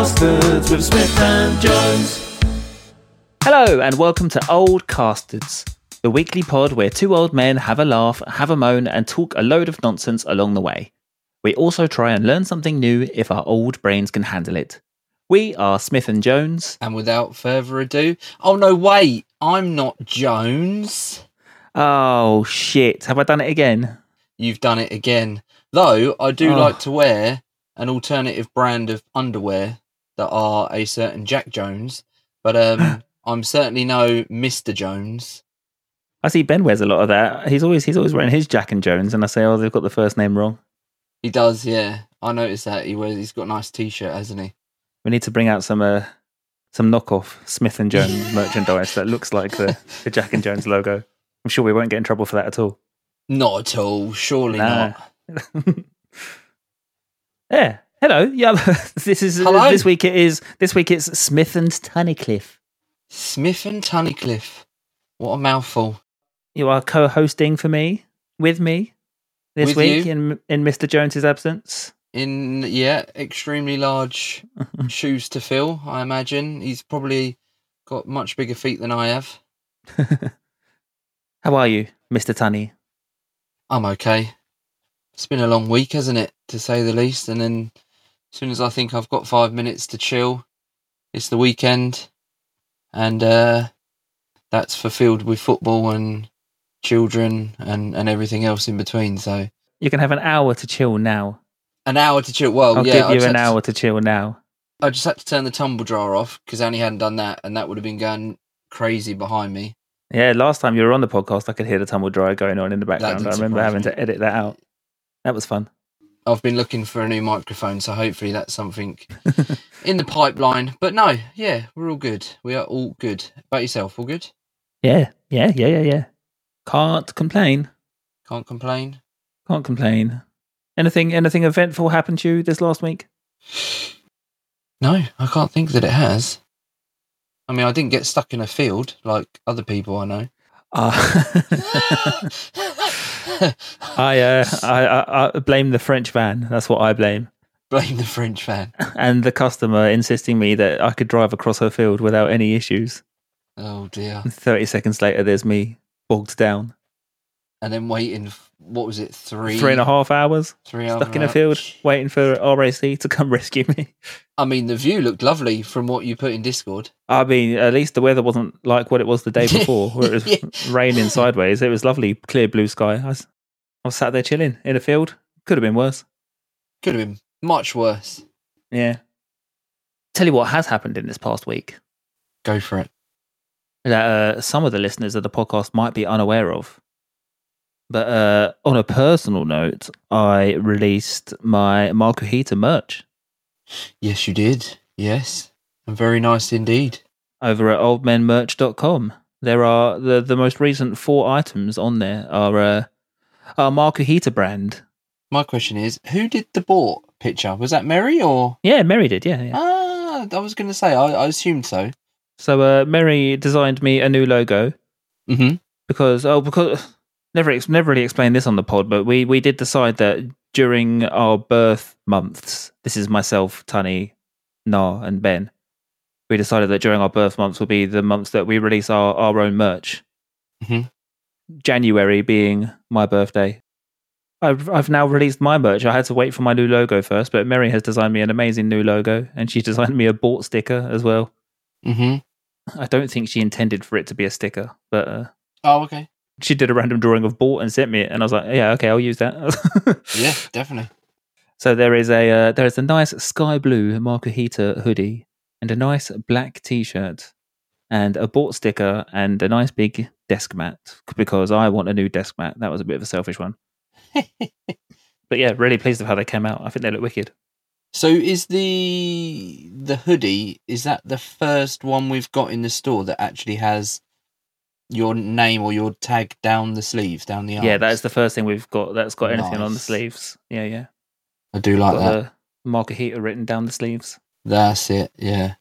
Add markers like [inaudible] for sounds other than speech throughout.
Castards with Smith and Jones. Hello, and welcome to Old Castards, the weekly pod where two old men have a laugh, have a moan, and talk a load of nonsense along the way. We also try and learn something new if our old brains can handle it. We are Smith and Jones. And without further ado, oh no, wait, I'm not Jones. Oh shit! Have I done it again? You've done it again. Though I do Oh. like to wear an alternative brand of underwear that are a certain Jack Jones, but um, [laughs] I'm certainly no Mr. Jones. I see Ben wears a lot of that. He's always he's always wearing his Jack and Jones, and I say, oh, they've got the first name wrong. He does, yeah. I noticed that he wears. He's got a nice T-shirt, hasn't he? We need to bring out some uh, some knockoff Smith and Jones [laughs] merchandise that looks like the, the Jack and Jones logo. I'm sure we won't get in trouble for that at all. Not at all. Surely Nah. not. [laughs] Yeah. Hello. Yeah. [laughs] this is Hello. this week. It is this week. It's Smith and Tunnicliffe. Smith and Tunnicliffe. What a mouthful. You are co-hosting for me with me this With week you. in in Mr. Jones's absence. In yeah, extremely large [laughs] shoes to fill. I imagine he's probably got much bigger feet than I have. [laughs] How are you, Mr. Tunny? I'm okay. It's been a long week, hasn't it, to say the least? And then as soon as I think I've got five minutes to chill, it's the weekend. And uh, that's fulfilled with football and children and, and everything else in between. So You can have an hour to chill now. an hour to chill. Well, I'll yeah, give you an had to- hour to chill now. I just had to turn the tumble dryer off because Annie hadn't done that, and that would have been going crazy behind me. Yeah, last time you were on the podcast, I could hear the tumble dryer going on in the background. I remember having me. to edit that out. That was fun. I've been looking for a new microphone, so hopefully that's something in the pipeline. But no, yeah, we're all good. We are all good. About yourself, all good? Yeah, yeah, yeah, yeah, yeah. Can't complain. Can't complain. Can't complain. Anything, anything eventful happened to you this last week? No, I can't think that it has. I mean, I didn't get stuck in a field like other people I know. Uh, [laughs] [laughs] [laughs] I, uh, I, I, blame the French van. That's what I blame, Blame the French van. [laughs] and the customer insisting me that I could drive across her field without any issues. Oh dear. Thirty seconds later, there's me bogged down. And then waiting. What was it? Three. Three and a half hours Three stuck in a field waiting for RAC to come [laughs] rescue me. I mean, the view looked lovely from what you put in Discord. I mean, at least the weather wasn't like what it was the day [laughs] before, where it was Yeah. raining sideways. It was lovely, clear blue sky. I was, I was sat there chilling in a field. Could have been worse. Could have been much worse. Yeah. Tell you what has happened in this past week Go for it. that uh, some of the listeners of the podcast might be unaware of. But uh, on a personal note, I released my Markuhita merch Yes, you did. Yes. And very nice indeed. over at oldmenmerch.com. There are the, the most recent four items on there are uh, our Markuhita brand. My question is, who did the bought picture? Was that Mary or? Yeah, Mary did. Yeah, yeah. Ah, I was going to say, I, I assumed so. So uh, Mary designed me a new logo Mm-hmm. because oh because never ex- never really explained this on the pod, but we we did decide that during our birth months, this is myself, Tunny, Nah, and Ben. We decided that during our birth months will be the months that we release our, our own merch. Mhm. January being my birthday. I've I've now released my merch. I had to wait for my new logo first, but Mary has designed me an amazing new logo, and she [laughs] designed me a bought sticker as well. Mm-hmm. I don't think she intended for it to be a sticker, but uh, Oh, okay. She did a random drawing of bought and sent me it, and I was like, yeah, okay, I'll use that. [laughs] Yeah, definitely. so there is a uh, there is a nice sky blue Markuhita hoodie and a nice black t-shirt and a bought sticker and a nice big desk mat because I want a new desk mat. That was a bit of a selfish one, [laughs] but yeah, really pleased with how they came out. I think they look wicked. So is the the hoodie is that the first one we've got in the store that actually has your name or your tag down the sleeves, down the arms? Yeah, that is the first thing we've got that's got anything on the sleeves. Yeah, yeah, I do like that. the Markuhita written down the sleeves. That's it. Yeah,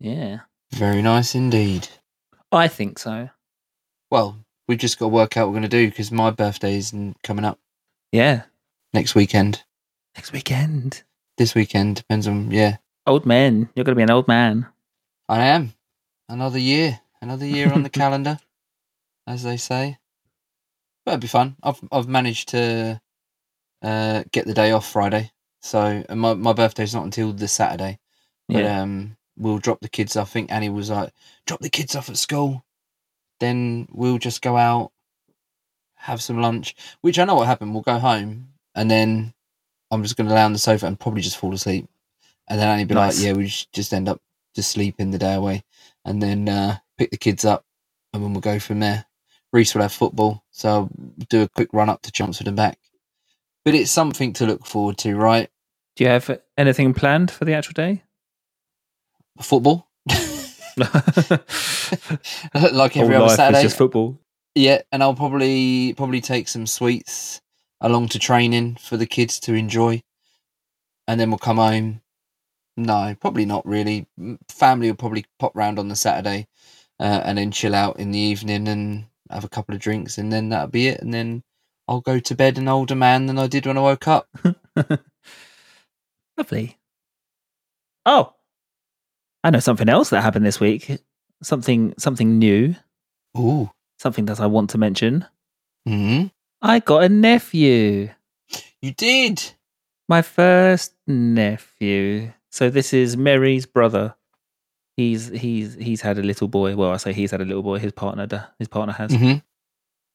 Yeah, very nice indeed. I think so. Well, we've just got to work out what we're going to do because my birthday is coming up Yeah, next weekend. next weekend. This weekend depends on yeah. Old man. You're going to be an old man. I am. Another year. Another year on the [laughs] calendar, as they say. But it'll be fun. I've I've managed to uh, get the day off Friday. So and my, my birthday's not until the Saturday. But Yeah. um we'll drop the kids off. I think Annie was like, drop the kids off at school. Then we'll just go out, have some lunch. Which I know what happened. We'll go home and then I'm just gonna lay on the sofa and probably just fall asleep. And then Annie be Nice. like, Yeah, we just- just end up just sleeping the day away. And then uh pick the kids up and then we'll go from there. Reese will have football, so I'll do a quick run up to Chelmsford and back. But it's something to look forward to, right? Do you have anything planned for the actual day? Football, [laughs] [laughs] like Whole every other life Saturday. is just football. Yeah, and I'll probably probably take some sweets along to training for the kids to enjoy, and then we'll come home. No, probably not really. Family will probably pop round on the Saturday, uh, and then chill out in the evening and have a couple of drinks, and then that'll be it. And then I'll go to bed an older man than I did when I woke up. [laughs] Lovely. Oh, I know something else that happened this week. Something something new. Ooh, Something that I want to mention. hmm I got a nephew. you did. My first nephew. So this is Mary's brother. He's he's he's had a little boy. Well, I say he's had a little boy. His partner his partner has, hmm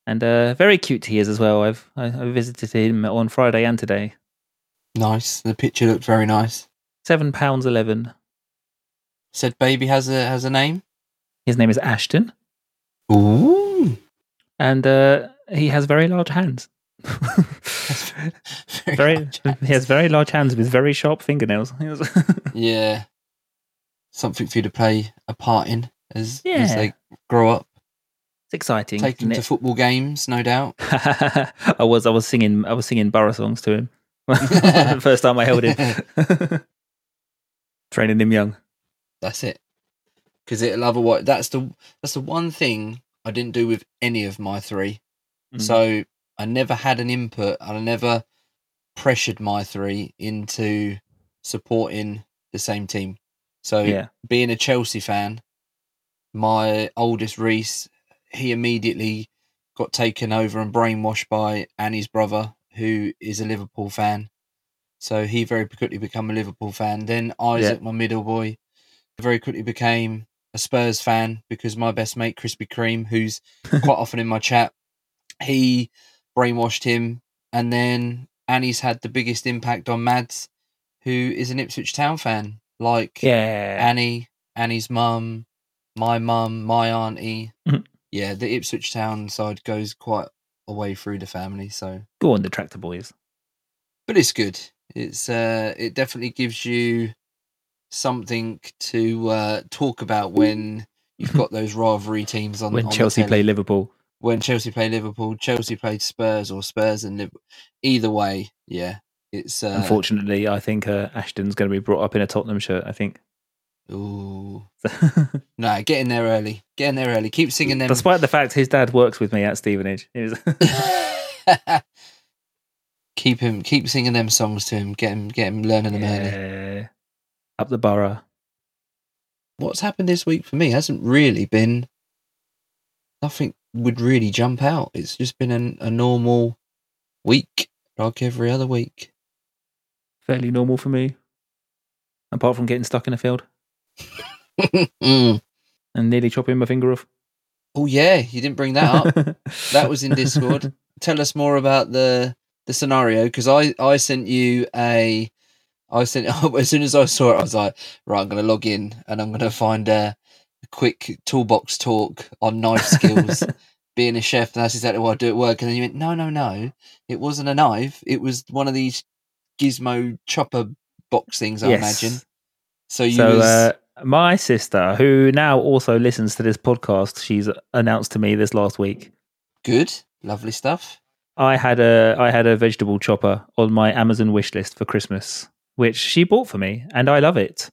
and uh, very cute he is as well. I've I, I visited him on Friday and today. Nice. The picture looked very nice. Seven pounds eleven. Said baby has a has a name. His name is Ashton, Ooh. and uh, he has very large hands. [laughs] very large he has very large hands with very sharp fingernails. [laughs] Yeah. Something for you to play a part in as, as they grow up. it's exciting. Take them to it? football games, no doubt. [laughs] I was I was singing I was singing borough songs to him. the [laughs] [laughs] first time I held him. Training him young. That's it. Because it'll otherwise that's the that's the one thing I didn't do with any of my three. Mm. So I never had an input and I never pressured my three into supporting the same team. So Yeah. being a Chelsea fan, my oldest Reese, he immediately got taken over and brainwashed by Annie's brother, who is a Liverpool fan. So he very quickly became a Liverpool fan. Then Isaac, my middle boy, very quickly became a Spurs fan because my best mate, Krispy Kreme, who's [laughs] quite often in my chat, he brainwashed him. And then Annie's had the biggest impact on Mads, who is an Ipswich Town fan. Like Yeah. Annie, Annie's mum, my mum, my auntie. Mhm. Yeah, the Ipswich Town side goes quite a way through the family. So, Go on, the tractor boys. but it's good. It's uh, it definitely gives you something to uh, talk about when you've got [laughs] those rivalry teams on. when on Chelsea play Liverpool. when Chelsea play Liverpool, Chelsea played Spurs or Spurs and Liverpool. Either way, yeah, it's uh, Unfortunately, I think uh, Ashton's going to be brought up in a Tottenham shirt. I think. Ooh, [laughs] no, get in there early. Get in there early. Keep singing them. Despite the fact his dad works with me at Stevenage. Was- [laughs] keep him. Keep singing them songs to him. Get him. Get him learning them early. Up the borough. What's happened this week for me hasn't really been. Nothing would really jump out. It's just been an, a normal week, like every other week. Fairly normal for me. Apart from getting stuck in a field [laughs] and nearly chopping my finger off. Oh yeah, you didn't bring that up. [laughs] That was in Discord. Tell us more about the the scenario because I I sent you a I sent [laughs] as soon as I saw it I was like right I'm gonna log in and I'm gonna find a, a quick toolbox talk on knife skills being a chef and that's exactly what I do at work and then you went no no no it wasn't a knife it was one of these gizmo chopper box things I imagine so you So, was uh, my sister, who now also listens to this podcast, she's announced to me this last week. good lovely stuff I had a I had a vegetable chopper on my Amazon wish list for Christmas, which she bought for me, and I love it.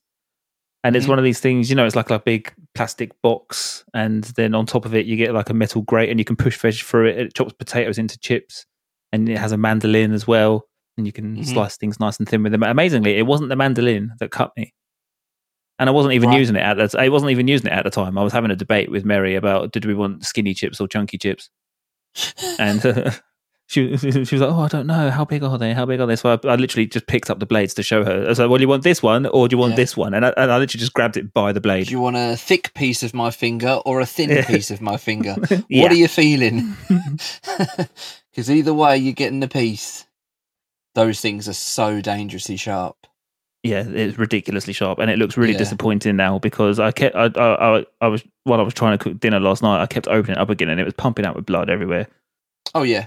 And it's Mhm. one of these things, you know, it's like a big plastic box, and then on top of it, you get like a metal grate, and you can push veg through it. It chops potatoes into chips, and it has a mandolin as well, and you can Mhm. slice things nice and thin with them. Amazingly, it wasn't the mandolin that cut me. and I wasn't even Right. using it at the. I wasn't even using it at the time. I was having a debate with Mary about did we want skinny chips or chunky chips, and uh, [laughs] [laughs] she [laughs] she was like, "Oh, I don't know. How big are they? How big are they?" So I, I literally just picked up the blades to show her. I was like, "Well, do you want this one or do you want Yeah. this one?" And I, and I literally just grabbed it by the blade. Do you want a thick piece of my finger or a thin Yeah. piece of my finger? Yeah. What are you feeling? Because either way, you're getting the piece. Those things are so dangerously sharp. Yeah, it's ridiculously sharp, and it looks really Yeah. disappointing now because I kept I, I I I was while I was trying to cook dinner last night, I kept opening it up again, and it was pumping out with blood everywhere. Oh yeah,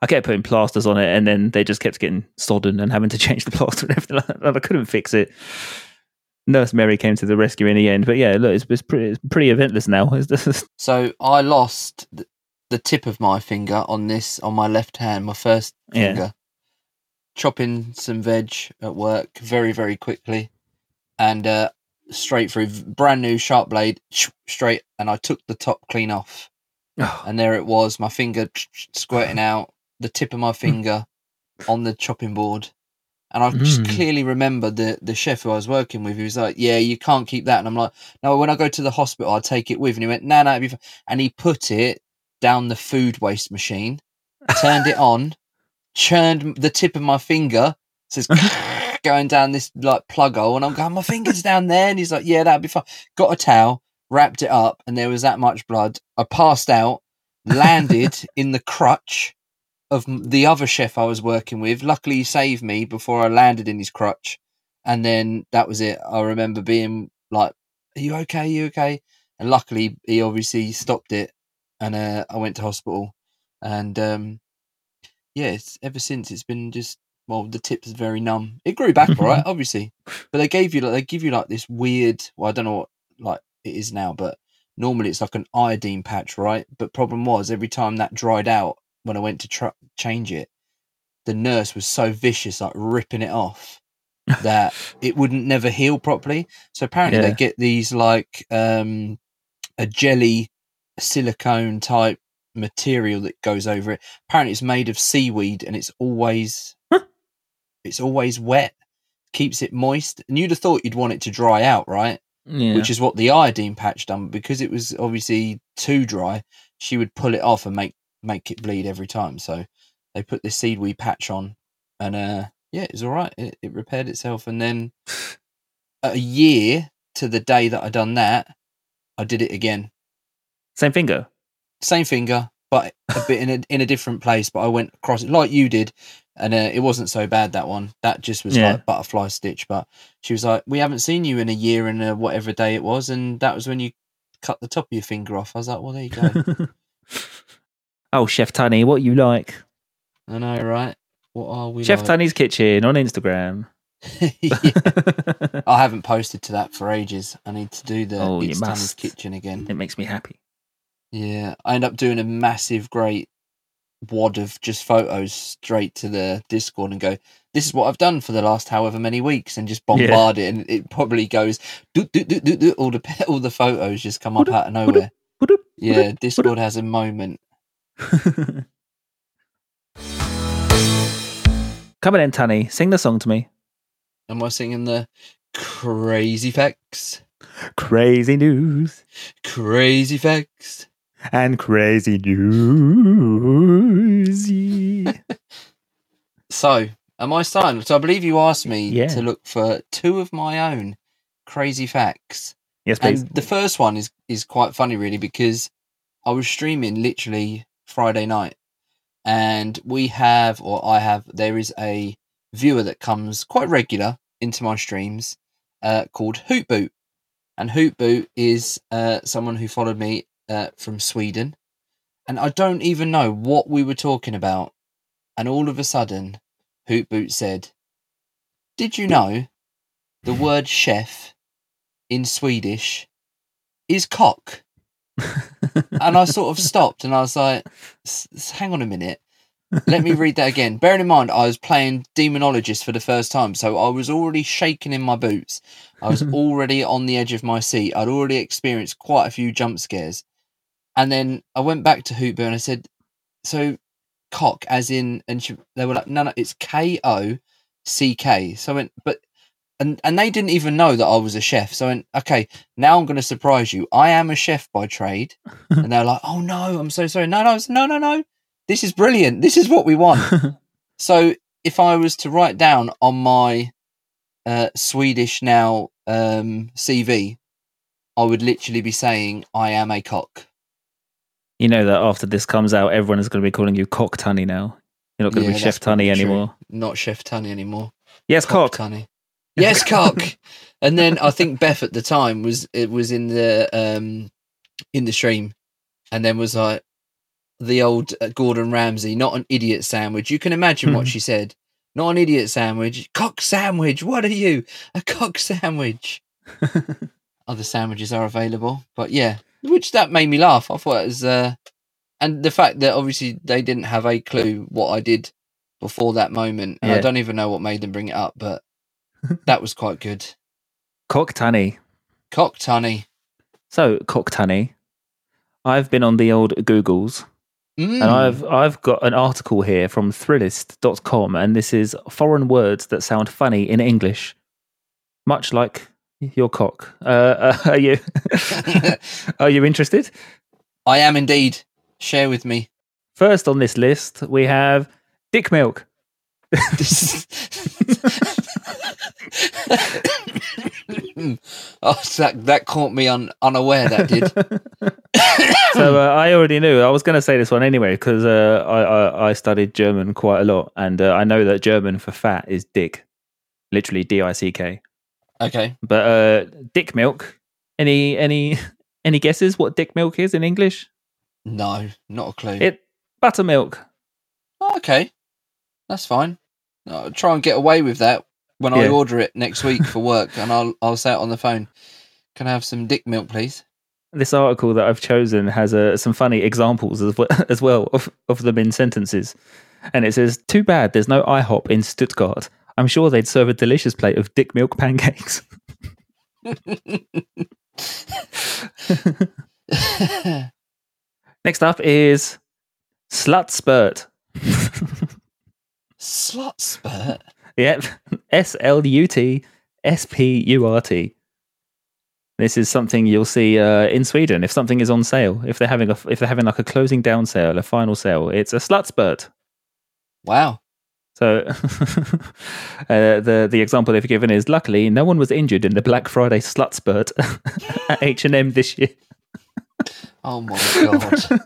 I kept putting plasters on it, and then they just kept getting sodden and having to [laughs] change the plaster and everything. Like. And I couldn't fix it. Nurse Mary came to the rescue in the end, but yeah, look, it's, it's pretty it's pretty eventless now. [laughs] So I lost the tip of my finger on this on my left hand, my first Yeah. finger, chopping some veg at work very very quickly, and uh, straight through, brand new sharp blade, straight, and I took the top clean off, and there it was, my finger squirting [sighs] out, the tip of my finger on the chopping board. And I just Mm. clearly remember the, the chef who I was working with. He was like, "Yeah, you can't keep that." And I'm like, "No, when I go to the hospital, I'll take it with." And he went, "No, no." it'd be fine." And he put it down the food waste machine, turned it on, churned the tip of my finger, says [laughs] going down this like plug hole, and I'm going, "My finger's down there." And he's like, "Yeah, that'd be fine." Got a towel, wrapped it up, and there was that much blood. I passed out, landed [laughs] in the crutch of the other chef I was working with. Luckily, he saved me before I landed in his crutch, and then that was it. I remember being like, "Are you okay? Are you okay?" And luckily, he obviously stopped it, and uh, I went to hospital. And um, yeah, it's, ever since it's been just well, the tip's very numb. It grew back all right, obviously, but they gave you like they give you like this weird. Well, I don't know what like it is now, but normally it's like an iodine patch, right? But problem was every time that dried out when I went to tr- change it, the nurse was so vicious, like ripping it off, that [laughs] it wouldn't never heal properly. So apparently Yeah. they get these like um, a jelly silicone type material that goes over it. Apparently it's made of seaweed and it's always Huh. it's always wet, keeps it moist. And you'd have thought you'd want it to dry out, right? yeah. which is what the iodine patch done. Because it was obviously too dry, she would pull it off and make make it bleed every time. So they put this seaweed patch on, and uh, yeah, it was all right. It, it repaired itself, and then [sighs] a year to the day that I done that, I did it again. Same finger. Same finger, but a bit in a [laughs] in a different place. But I went across it like you did, and uh, it wasn't so bad that one. That just was Yeah. like butterfly stitch. But she was like, "We haven't seen you in a year and uh, whatever day it was," and that was when you cut the top of your finger off. I was like, "Well, there you go." [laughs] oh, Chef Tunny, what you like? I know, right? What are we? Chef like? Tunny's Kitchen on Instagram. [laughs] I haven't posted to that for ages. I need to do the Oh, Tanner's. Kitchen again. it makes me happy. Yeah, I end up doing a massive, great wad of just photos straight to the Discord and go, "This is what I've done for the last however many weeks," and just Yeah. bombard it, and it probably goes, do, do, do, do, do, all the all the photos just come up out of nowhere. Yeah, Discord has a moment. [laughs] Come on in, Tunny. Sing the song to me. Am I singing the crazy facts? Crazy news Crazy facts. And crazy news. So, am I starting? So, I believe you asked me Yeah. to look for two of my own crazy facts. yes, please. And the first one is is quite funny, really, because I was streaming literally Friday night, and we have, or I have, there is a viewer that comes quite regular into my streams, uh, called Hootboot, and Hootboot is uh, someone who followed me uh, from Sweden, and I don't even know what we were talking about, and all of a sudden, Hoot Boot said, "Did you know the word chef?" in Swedish is cock. [laughs] and I sort of stopped and I was like, "S- s- hang on a minute. Let me read that again. Bearing in mind, I was playing Demonologist for the first time, so I was already shaking in my boots. I was [laughs] already on the edge of my seat. I'd already experienced quite a few jump scares. And then I went back to Hootbo and I said, so cock, as in, and she, they were like, no, no, it's K O C K. So I went, but and and they didn't even know that I was a chef. So, I went, okay, now I'm going to surprise you. I am a chef by trade, [laughs] and they're like, "Oh no, I'm so sorry." No, no, no, no, no. This is brilliant. This is what we want. [laughs] so, if I was to write down on my uh, Swedish now um, CV, I would literally be saying, "I am a cock." You know that after this comes out, everyone is going to be calling you Cock Tunny now. You're not going to Yeah, be Chef Tunny probably true. anymore. Not Chef Tunny anymore. Yes, Cock. Tunny. Yes, cock. and then I think Beth at the time was it was in the um in the stream, and then was like the old uh, Gordon Ramsay, not an idiot sandwich. You can imagine what Hmm. she said. Not an idiot sandwich, cock sandwich. What are you? A cock sandwich. [laughs] Other sandwiches are available, but yeah, which that made me laugh. I thought it was, uh, and the fact that obviously they didn't have a clue what I did before that moment, and I don't even know what made them bring it up, but that was quite good. Cock Tunny. Cock tunny. So, Cock Tunny, I've been on the old Googles Mm. and I've I've got an article here from Thrillist.com, and this is foreign words that sound funny in English, much like your cock. Uh, uh, are you [laughs] are you interested? I am indeed. Share with me. First on this list, we have dick milk. [laughs] Oh, that that caught me un, unaware. That did. [laughs] so uh, I already knew. I was going to say this one anyway because uh, I, I I studied German quite a lot, and uh, I know that German for fat is dick, literally D I C K. Okay. But uh, dick milk. Any any [laughs] any guesses what dick milk is in English? No, not a clue. It buttermilk. Oh, okay, that's fine. I'll try and get away with that when I order it next week for work, and I'll I'll say it on the phone. Can I have some dick milk, please? This article that I've chosen has uh, some funny examples as well, [laughs] as well of, of them in sentences. And it says, Too bad there's no IHOP in Stuttgart. I'm sure they'd serve a delicious plate of dick milk pancakes. [laughs] Next up is Slut Spurt. Slut spurt. Yep. S L U T S P U R T. This is something you'll see uh, in Sweden if something is on sale. If they're having a if they're having like a closing down sale, a final sale, it's a slut spurt. Wow. So [laughs] uh, the the example they've given is luckily no one was injured in the Black Friday slut spurt [laughs] at H and M this year. [laughs] Oh my god.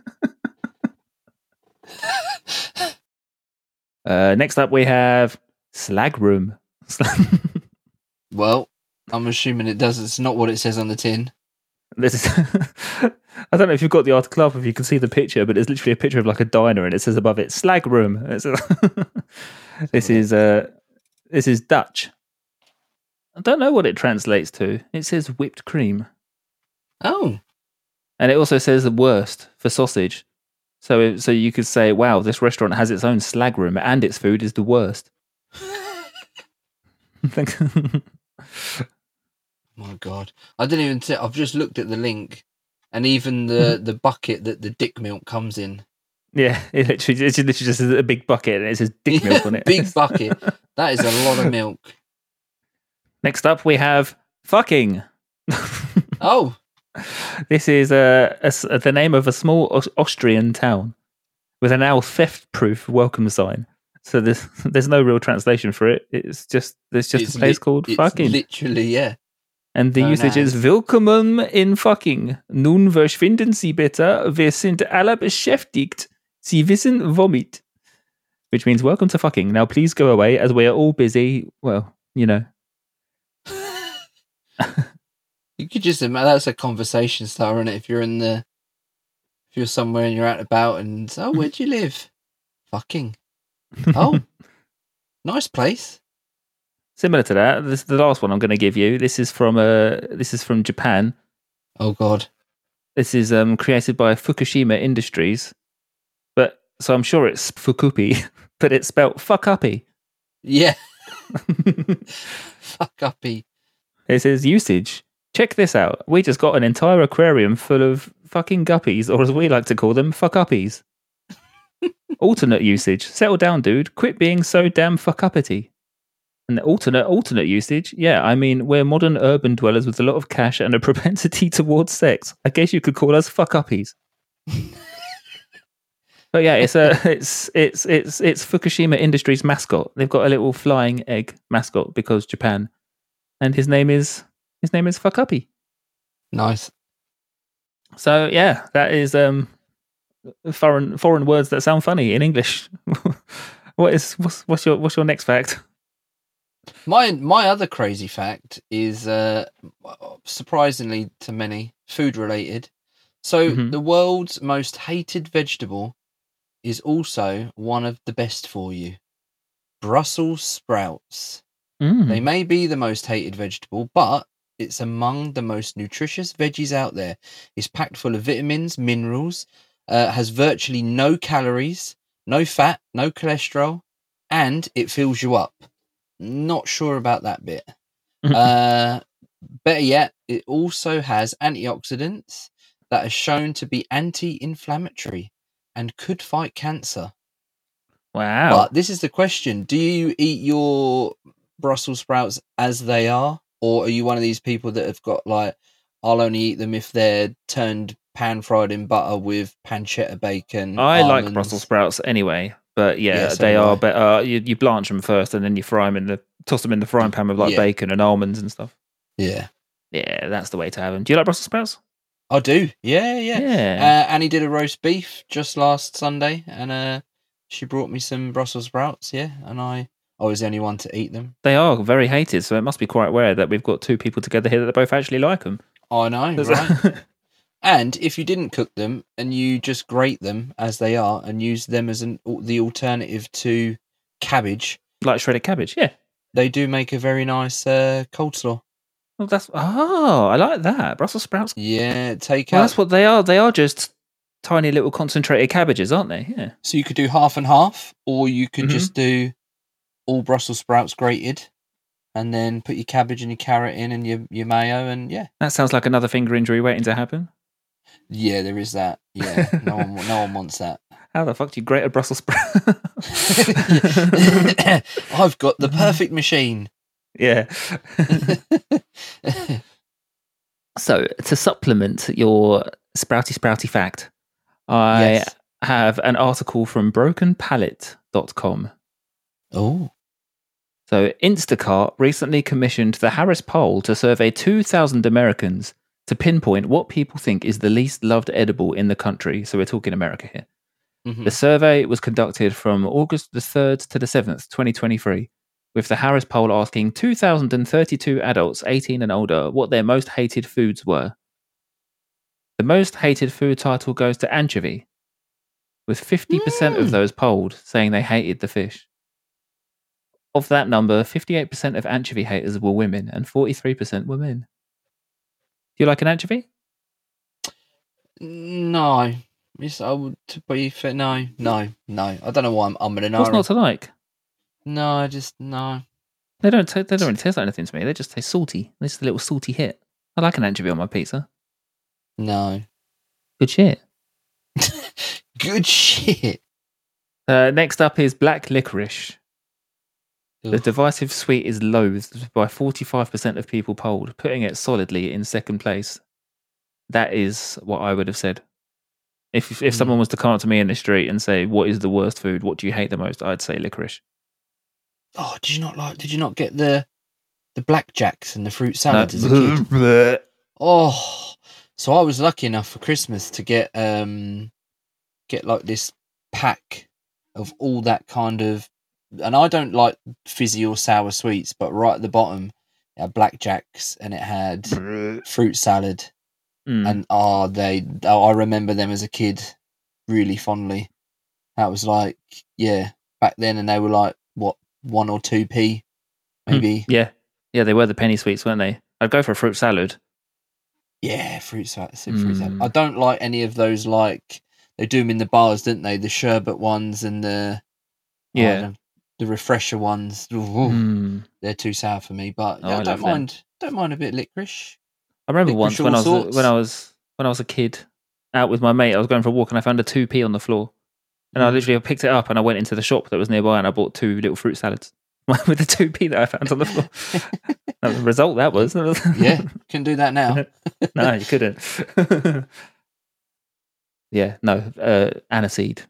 Uh, next up we have slag room. well, I'm assuming it does. It's not what it says on the tin. This is [laughs] I don't know if you've got the article up, if you can see the picture, but it's literally a picture of like a diner, and it says above it "slag room." [laughs] This is uh, this is Dutch. I don't know what it translates to. It says whipped cream, Oh, and it also says the worst for sausage. So, so you could say, "Wow, this restaurant has its own slag room, and its food is the worst." [laughs] my god! I didn't even. T- I've just looked at the link, and even the hmm. the bucket that the dick milk comes in. yeah, [laughs] it literally, it's literally just a big bucket, and it says dick milk [laughs] on it. Big bucket. [laughs] That is a lot of milk. Next up, we have fucking. Oh, This is a s- the name of a small Austrian town with an now theft-proof welcome sign. So there's there's no real translation for it. It's just there's just It's a place lit- called fucking, literally yeah. And the so usage is nice. Willkommen in fucking. Nun verschwinden Sie bitte. Wir sind alle beschäftigt. Sie wissen womit. Which means welcome to fucking. Now please go away as we are all busy. Well, you know. [laughs] You could just imagine that's a conversation starter, is If you're in the, if you're somewhere and you're out and about, and oh, where do you live? Fucking. [laughs] Oh, nice place. Similar to that, this is the last one I'm going to give you. This is from uh, this is from Japan. Oh God. This is um, created by Fukushima Industries, but so I'm sure it's Fukuppy, [laughs] but it's spelt fuck uppy. Yeah. [laughs] Fuck uppy. It says usage. Check this out. We just got an entire aquarium full of fucking guppies, or as we like to call them, fuck uppies. [laughs] Alternate usage. Settle down, dude. Quit being so damn fuck uppity. An alternate alternate usage, yeah. I mean, we're modern urban dwellers with a lot of cash and a [laughs] propensity towards sex. I guess you could call us fuck uppies. [laughs] but yeah, it's a it's it's it's it's Fukushima Industries mascot. They've got a little flying egg mascot because Japan, and his name is his name is fuck uppy. Nice. So yeah, that is um foreign foreign words that sound funny in English. [laughs] what is what's, what's your what's your next fact? My my other crazy fact is uh, surprisingly to many food related. So Mhm. the world's most hated vegetable is also one of the best for you. Brussels sprouts. Mm. They may be the most hated vegetable, but it's among the most nutritious veggies out there. It's packed full of vitamins, minerals, uh, has virtually no calories, no fat, no cholesterol, and it fills you up. Not sure about that bit. [laughs] uh, better yet, it also has antioxidants that are shown to be anti-inflammatory and could fight cancer. wow. But this is the question: Do you eat your Brussels sprouts as they are, or are you one of these people that have got like, I'll only eat them if they're turned pan fried in butter with pancetta bacon? I like? Brussels sprouts anyway, but yeah, Yeah, they are better. You, you blanch them first, and then you fry them in the toss them in the frying pan with like Yeah. bacon and almonds and stuff. Yeah, Yeah, that's the way to have them. Do you like Brussels sprouts? I do. Yeah, yeah. Yeah. Uh, Annie did a roast beef just last Sunday, and uh, she brought me some Brussels sprouts. Yeah, and I, I was the only one to eat them. they are very hated, so it must be quite rare that we've got two people together here that both actually like them. I know, right? [laughs] And if you didn't cook them and you just grate them as they are and use them as an the alternative to cabbage, like shredded cabbage. Yeah. they do make a very nice uh, cold slaw. Well, that's oh, I like that Brussels sprouts. Yeah, take Well, out. that's what they are. They are just tiny little concentrated cabbages, aren't they? Yeah. So you could do half and half, or you could Mhm. just do all Brussels sprouts grated, and then put your cabbage and your carrot in and your your mayo, and yeah, That sounds like another finger injury waiting to happen. Yeah, there is that. Yeah, no one no one wants that. [laughs] How the fuck do you grate a Brussels sprout? [laughs] I've got the perfect machine. yeah. [laughs] So to supplement your sprouty sprouty fact, I Yes. have an article from brokenpallet.com. Oh, So Instacart recently commissioned the Harris poll to survey 2,000 Americans to pinpoint what people think is the least loved edible in the country. So we're talking America here. mhm. The survey was conducted from August the 3rd to the 7th, 2023, with the Harris poll asking 2,032 adults 18 and older what their most hated foods were. The most hated food title goes to anchovy, with 50% of Mm. those polled saying they hated the fish. Of that number, 58% of anchovy haters were women and 43% were men. Do you like an anchovy? no. Yes, I would to be fair. No, no, no. I don't know why I'm I'm an What's not to like? No, I just no. They don't. ta- they don't really taste like anything to me. They just taste salty. This is a little salty hit. I like an anchovy on my pizza. No. Good shit. [laughs] Good shit. Uh, next up is black licorice. The divisive sweet is loathed by 45% of people polled, putting it solidly in second place. That is what I would have said. If if Mm. someone was to come up to me in the street and say, "What is the worst food? What do you hate the most?" I'd say licorice. Oh, did you not like? Did you not get the the blackjacks and the fruit a kid? [laughs] Oh, so I was lucky enough for Christmas to get um get like this pack of all that kind of, and I don't like fizzy or sour sweets, but right at the bottom, it had blackjacks and it had fruit salad, Mm. and oh, they, oh, I remember them as a kid really fondly. That was like, yeah, back then, and they were like what one or two p, maybe. yeah, yeah, they were the penny sweets, weren't they? I'd go for a fruit salad. Yeah, fruit salad. Fruit salad. Mm. I don't like any of those. Like they do them in the bars, didn't they? The sherbet ones and the oh, Yeah. The, refresher ones. Ooh, Mm. They're too sour for me. But Oh, yeah, I I don't love them. mind. Don't mind a bit licorice. I remember Licorice once when I was sorts. when I was when I was a kid, out with my mate. I was going for a walk and I found a two p on the floor, and I Mm. literally picked it up and I went into the shop that was nearby and I bought two little fruit salads. [laughs] with the two p that I found on the floor. [laughs] the result that was. Yeah, [laughs] can do that now. no, you couldn't. yeah, no, uh, aniseed,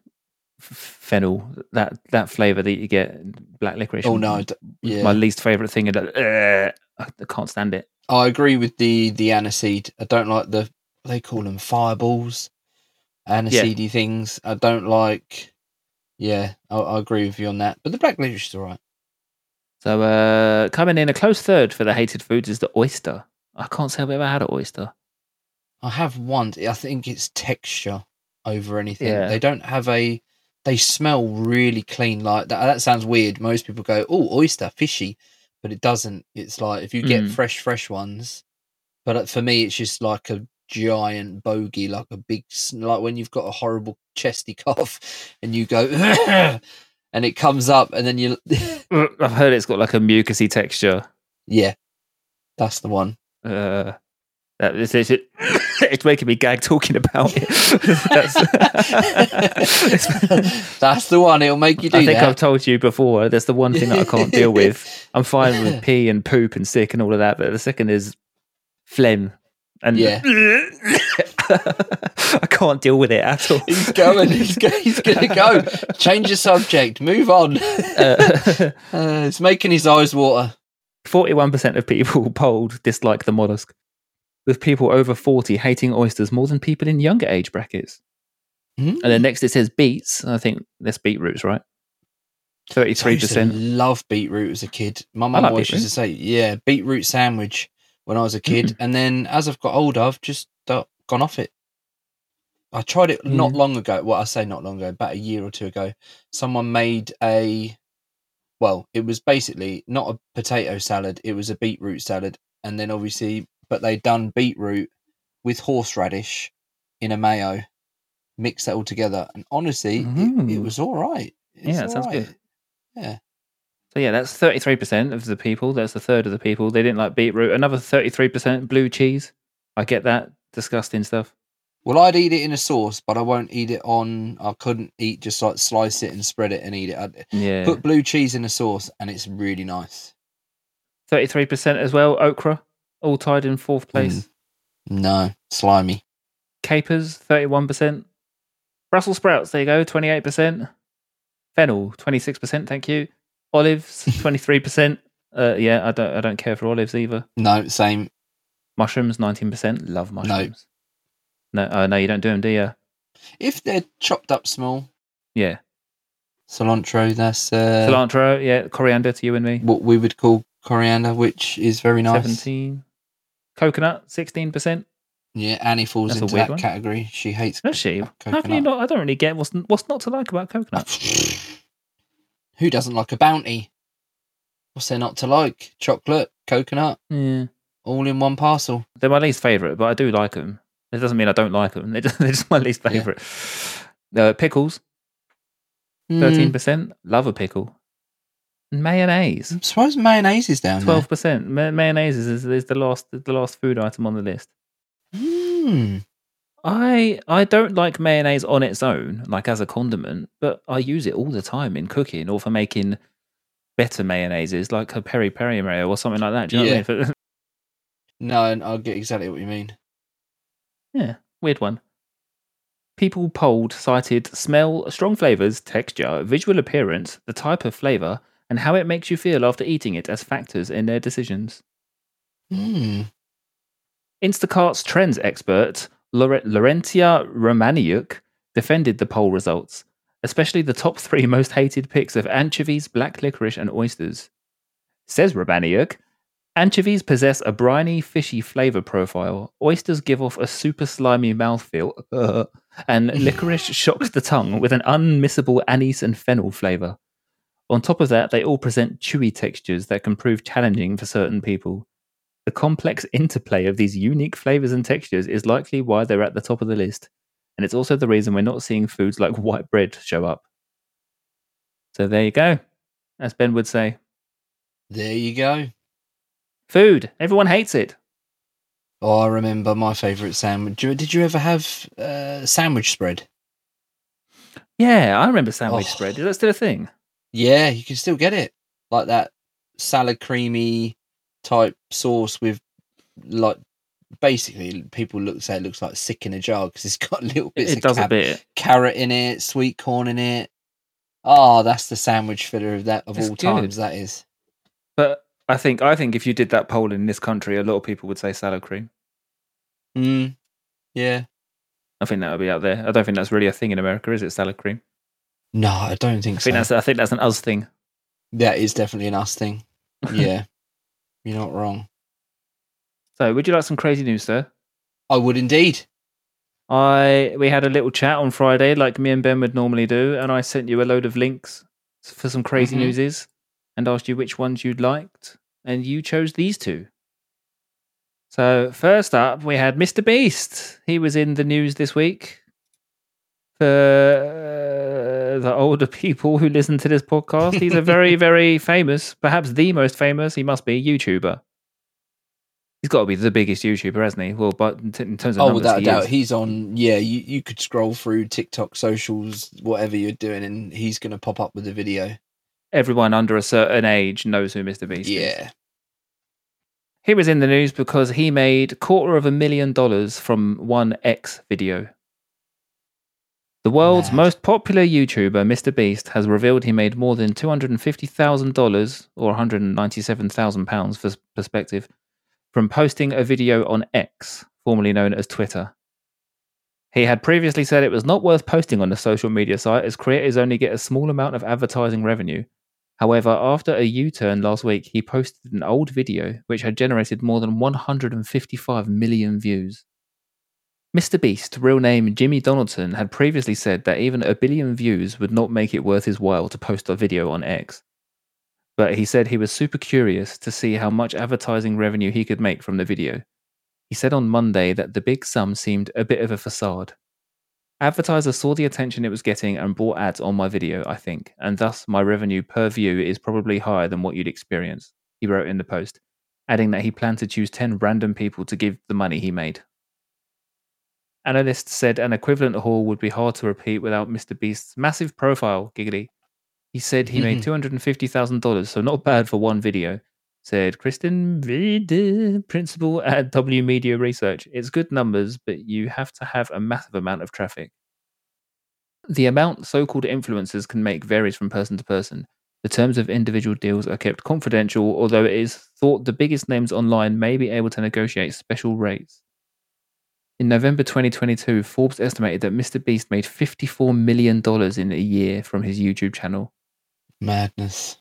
fennel, that that flavour that you get, black licorice. Oh no, yeah. my least favourite thing. Uh, I can't stand it. I agree with the the aniseed. I don't like the they call them fireballs, aniseedy things. I don't like. Yeah, I, I agree with you on that. But the black licorice is all right. So uh, coming in a close third for the hated foods is the oyster. I can't say I've ever had an oyster. I have one. I think it's texture over anything. Yeah. They don't have a. They smell really clean. Like that. That sounds weird. Most people go, "Oh, oyster, fishy," but it doesn't. It's like if you get Mm. fresh, fresh ones. But uh, for me, it's just like a giant bogey, like a big, like when you've got a horrible chesty [laughs] cough, and you go, [clears throat] and it comes up, and then you, [laughs] [laughs] I've heard it's got like a mucusy texture. yeah, that's the one. Uh, that it's, it's, [laughs] it's making me gag talking about it. That's- [laughs] that's the one. It'll make you do I think that. I've told you before. That's the one thing that I can't deal with. I'm fine with pee and poop and sick and all of that, but the second is phlegm. And Yeah. [laughs] I can't deal with it at all. He's going. He's, go, he's going to go. Change the subject. Move on. Uh, Uh, it's making his eyes water. 41% of people polled dislike the mollusk, with people over 40 hating oysters more than people in younger age brackets. Mm. And then next it says beets. I think that's beetroots, right? I used to 33%. love beetroot as a kid. My mum like always used to say, "Yeah, beetroot sandwich." When I was a kid, and then as I've got older, I've just gone off it. I tried it not Yeah. long ago. Well, I say not long ago, about a year or two ago. Someone made a, well, it was basically not a potato salad. It was a beetroot salad, and then obviously, but they'd done beetroot with horseradish in a mayo, mix that all together, and honestly, it, it mm. was all right. Yeah, it sounds good. Yeah. So yeah, that's 33% of the people. That's a third of the people. They didn't like beetroot. Another 33% blue cheese. I get that. Disgusting stuff. Well, I'd eat it in a sauce, but I won't eat it on. I couldn't eat just like slice it and spread it and eat it. I'd Yeah. put blue cheese in a sauce, and it's really nice. 33% as well. Okra, all tied in fourth place. No, slimy. Capers, 31%. Brussels sprouts, there you go, 28%. Fennel, 26%, thank you. Olives, [laughs] 23%. Uh, yeah, I don't, I don't care for olives either. No, same. Mushrooms, 19%. Love mushrooms. No, oh, no, you don't do them, do you? If they're chopped up small, Yeah. cilantro. That's uh, Cilantro, yeah. Coriander to you and me. what we would call coriander, which is very nice. 17. Coconut, 16%. Yeah, Annie falls That's into that one. category. She hates. Does she? How can you not? I don't really get what's what's not to like about coconut. [laughs] Who doesn't like a bounty? What's there not to like? Chocolate, coconut, Yeah. all in one parcel. They're my least favourite, but I do like them. It doesn't mean I don't like them. [laughs] They're just, they're just my least Yeah. favourite. Uh, pickles, Mm, 13%. Love a pickle. Mayonnaise, I'm surprised mayonnaise is down twelve percent. Ma- mayonnaise is, is the last the last food item on the list. Mm. I I don't like mayonnaise on its own, like as a condiment, but I use it all the time in cooking or for making better mayonnaises, like a peri peri mayo or something like that. Do you know what I mean? [laughs] No, and I get exactly what you mean. Yeah, weird one. People polled cited smell, strong flavors, texture, visual appearance, the type of flavor, and how it makes you feel after eating it as factors in their decisions. Mm. Instacart's trends expert, Lore- Laurentia Romaniuk, defended the poll results, especially the top three most hated picks of anchovies, black licorice, and oysters. Says Romaniuk, anchovies possess a briny, fishy flavor profile, oysters give off a super slimy mouthfeel, [laughs] and licorice shocks the tongue with an unmissable anise and fennel flavor. On top of that, they all present chewy textures that can prove challenging for certain people. The complex interplay of these unique flavors and textures is likely why they're at the top of the list, and it's also the reason we're not seeing foods like [laughs] white bread show up. So there you go. As Ben would say, There you go. food. Everyone hates it. Oh, I remember my favourite sandwich. Did you, ever have uh, sandwich spread? Yeah, I remember sandwich Oh. spread. Is that still a thing? Yeah, you can still get it. like that salad creamy type sauce with like basically people look say it looks like sick in a jar because it's [laughs] got little bits it of does a cab- bit. carrot in it, sweet corn in it. Oh, that's the sandwich filler of that of It's all good. times. That is. But I think I think if you did that poll in this country, a lot of people would say salad cream. Mm, yeah. I think that would be out there. I don't think that's really a thing in America, is it? Salad cream. No, I don't think I so. that's I think that's an us thing. that is definitely an us thing. [laughs] Yeah, you're not wrong. So, would you like some crazy news, sir? I would indeed. I we had a little chat on Friday, like me and Ben would normally do, and I sent you a load of links for some crazy Mhm. newses and asked you which ones you'd liked, and you chose these two. So first up, we had Mr. Beast. He was in the news this week. For the older people who listen to this podcast, he's a very, [laughs] very famous, perhaps the most famous. He must be YouTuber. He's got to be the biggest YouTuber, hasn't he? Well, but in, t- in terms of Oh, numbers, without a he doubt, is. he's on. Yeah, you you could scroll through TikTok, socials, whatever you're doing, and he's going to pop up with a video. everyone under a certain age knows who Mr. Beast is. Yeah. He was in the news because he made quarter of a million dollars from one X video. The world's Mad. most popular YouTuber, Mr. Beast, has revealed he made more than $250,000 or £197,000 for perspective from posting a video on X, formerly known as Twitter. He had previously said it was not worth posting on the social media site as creators only get a small amount of advertising revenue. However, after a U turn last week, he posted an old video which had generated more than 155 million views. Mr. Beast, real name Jimmy Donaldson, had previously said that even a billion views would not make it worth his while to post a video on X. But he said he was super curious to see how much advertising revenue he could make from the video. He said on Monday that the big sum seemed a bit of a facade. Advertisers saw the attention it was getting and bought ads on my video, I think, and thus my revenue per view is probably higher than what you'd experience, he wrote in the post, adding that he planned to choose 10 random people to give the money he made. Analysts said an equivalent haul would be hard to repeat without Mr. Beast's massive profile, giggly. He said he made mm-hmm. $250,000, so not bad for one video, said Kristen Reed, principal at W Media Research. It's good numbers, but you have to have a massive amount of traffic. The amount so called influencers can make varies from person to person. The terms of individual deals are kept confidential, although it is thought the biggest names online may be able to negotiate special rates. In November 2022, Forbes estimated that Mr. Beast made $54 million in a year from his YouTube channel. Madness.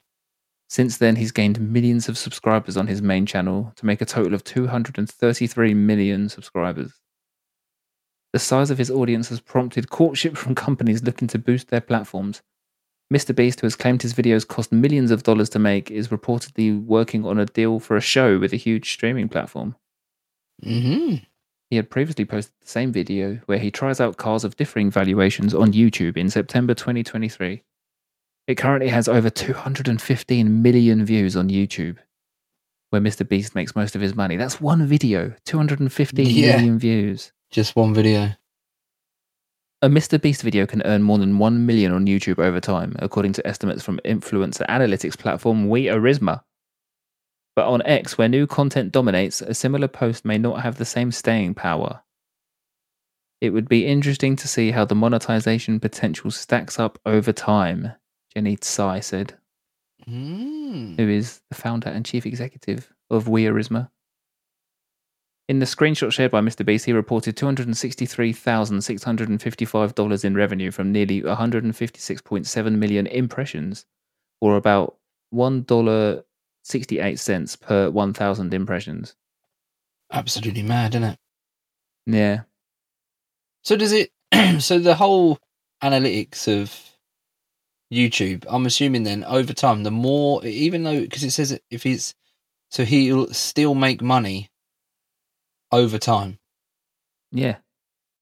Since then, he's gained millions of subscribers on his main channel to make a total of 233 million subscribers. The size of his audience has prompted courtship [laughs] from companies looking to boost their platforms. Mr. Beast, who has claimed his videos cost millions of dollars to make, is reportedly working on a deal for a show with a huge streaming platform. hmm He had previously posted the same video where he tries out cars of differing valuations on YouTube in September 2023. It currently has over 215 million views on YouTube, where Mr. Beast makes most of his money. That's one video, 215 million Yeah. views. Just one video. A Mr. Beast video can earn more than 1 million on YouTube over time, according to estimates from influencer analytics platform WeArisma. But on X, where new content dominates, a similar post may not have the same staying power. It would be interesting to see how the monetization potential stacks up over time, Jenny Tsai said, Mm. who is the founder and chief executive of WeArisma. In the screenshot shared by Mr. Beast, he reported $263,655 in revenue from nearly 156.7 million impressions, or about $1.68 per 1,000 impressions. Absolutely mad, isn't it? Yeah. So does it? [clears throat] so the whole analytics of YouTube, I'm assuming then over time, the more, even though because it says if he's, so he'll still make money over time. Yeah.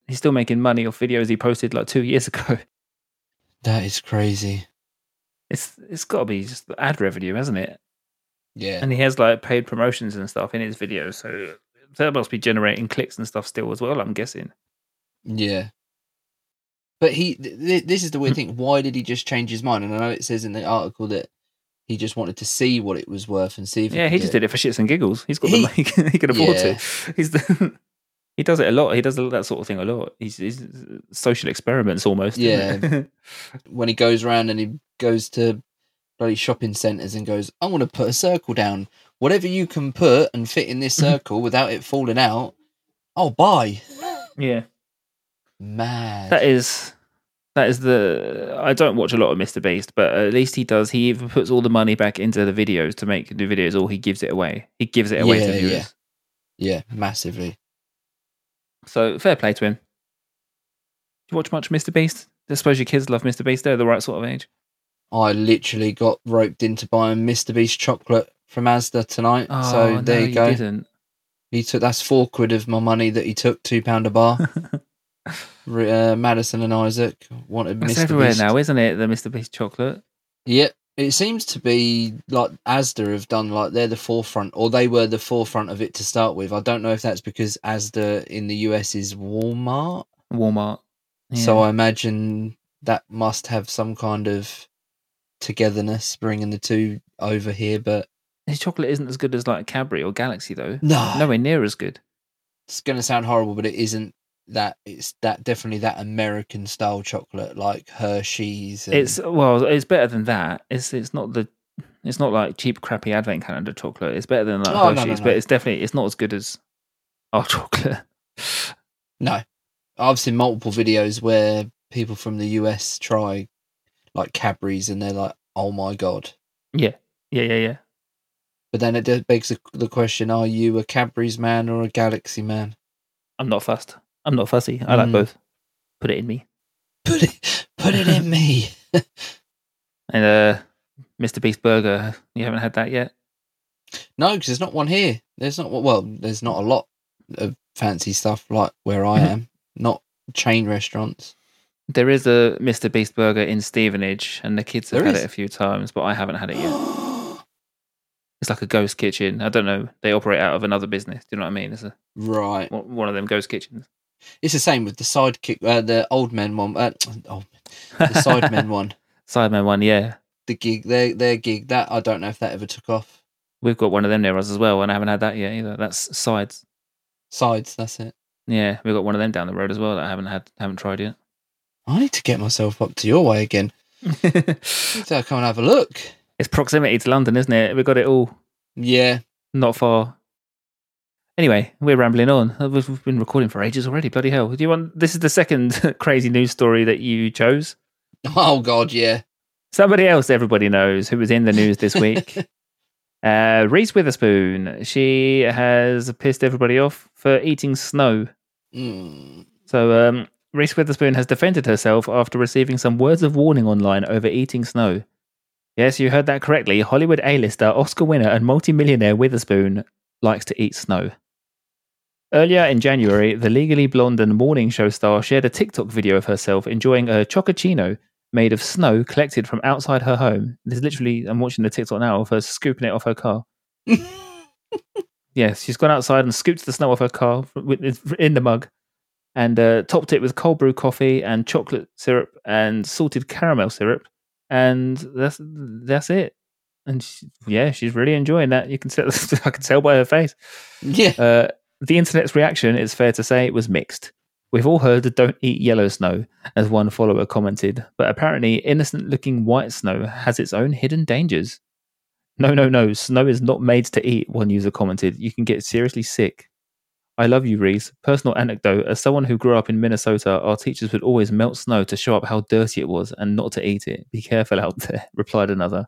He's still making money off videos he posted like two years [laughs] ago. That is crazy. It's it's got to be just ad revenue, hasn't it? Yeah. And he has like paid promotions and stuff in his videos, so that must be generating clicks and stuff still as well. I'm guessing. Yeah. But he, th- th- this is the weird mm. thing. Why did he just change his mind? And I know it says in the article that he just wanted to see what it was worth and see if Yeah, he just did it for shits and giggles. He's got He- the money. [laughs] He can, afford Yeah. to. He's the, [laughs] he does it a lot. He does that sort of thing a lot. He's, he's uh, social experiments almost. isn't [laughs] when he goes around and he goes to bloody shopping centres and goes, I want to put a circle down. Whatever you can put and fit in this [laughs] circle without it falling out, I'll buy. yeah. Mad. That is that is the I don't watch a lot of Mr. Beast, but at least he does. He either puts all the money back into the videos to make new videos, or he gives it away. He gives it away Yeah, to yeah. viewers. yeah, massively. So fair play to him. Do you watch much Mr. Beast? I suppose your kids love Mr. Beast. They're the right sort of age. I literally got roped into buying Mr. Beast chocolate from Asda tonight. Oh, so there no, you go. didn't. He took that's four quid of my money that he took, two pound a bar. [laughs] Uh, Madison and Isaac wanted It's Mr. everywhere Beast. now, isn't it? The Mr. Beast chocolate. Yep. It seems to be like Asda have done like they're the forefront, or they were the forefront of it to start with. I don't know if that's because Asda in the US is Walmart, Walmart. so I imagine that must have some kind of togetherness bringing the two over here. But His chocolate isn't as good as like Cadbury or Galaxy though. no, Nowhere near as good. it's going to sound horrible, but it isn't that. It's that definitely that American style chocolate like Hershey's. And, It's well, it's better than that. It's it's not the it's not like cheap crappy advent calendar chocolate. It's better than like Oh, no, Hershey's, no, but it's definitely it's not as good as our [laughs] chocolate. No, I've seen multiple videos where people from the US try like Cadbury's and they're like, "Oh my god!" yeah, yeah, yeah, yeah. But then it begs the- the question: Are you a Cadbury's man or a Galaxy man? I'm not fussed. I'm not fussy. I like Mm. both. Put it in me. Put it, put it in me. [laughs] And uh, Mr. Beast burger. You haven't had that yet. No, because there's not one here. There's not well, there's not a lot of fancy stuff like where I am. Not chain restaurants. There is a Mr. Beast burger in Stevenage, and the kids have There had is? it a few times, but I haven't had it yet. It's like a ghost kitchen. I don't know. They operate out of another business. Do you know what I mean? It's a, right. one of them ghost kitchens. It's the same with the sidekick, uh, the old men one. Uh, old men, the sidemen [laughs] one. Sidemen one, yeah. The gig, their their gig. That I don't know if that ever took off. We've got one of them near us as well, and I haven't had that yet either. That's sides. Sides. That's it. Yeah, we've got one of them down the road as well that I haven't had, haven't tried yet. I need to get myself up to your way again. [laughs] so come and have a look. It's proximity to London, isn't it? We've got it all Yeah. not far. Anyway, we're rambling on. Uh, We've we've been recording for ages already. Bloody hell! Do you want? This is the second [laughs] crazy news story that you chose. [laughs] Oh God, yeah. Somebody else everybody knows who was in the news this week. uh, Reese Witherspoon. She has pissed everybody off for eating snow. Mm. So, um, Reese Witherspoon has defended herself after receiving some words of warning online over eating snow. Yes, you heard that correctly. Hollywood A-lister, Oscar winner, and multimillionaire Witherspoon likes to eat snow. Earlier in January, the Legally Blonde and morning show star shared a TikTok video of herself enjoying a chococino made of snow collected from outside her home. There's literally, I'm watching the TikTok now of her scooping it off her car. [laughs] Yes, she's gone outside and scooped the snow off her car in the mug and uh, topped it with cold brew coffee and chocolate syrup and salted caramel syrup, and that's that's it. And she, yeah, she's really enjoying that. You can tell, [laughs] I can tell by her face. yeah. Uh, the internet's reaction, it's fair to say, it was mixed. We've all heard don't eat yellow snow, as one follower commented, but apparently innocent looking white snow has its own hidden dangers. No, no, no, snow is not made to eat, one user commented. You can get seriously sick. I love you, Reese. Personal anecdote as someone who grew up in Minnesota, our teachers would always melt snow to show up how dirty it was and not to eat it. Be careful out [laughs] there, replied another.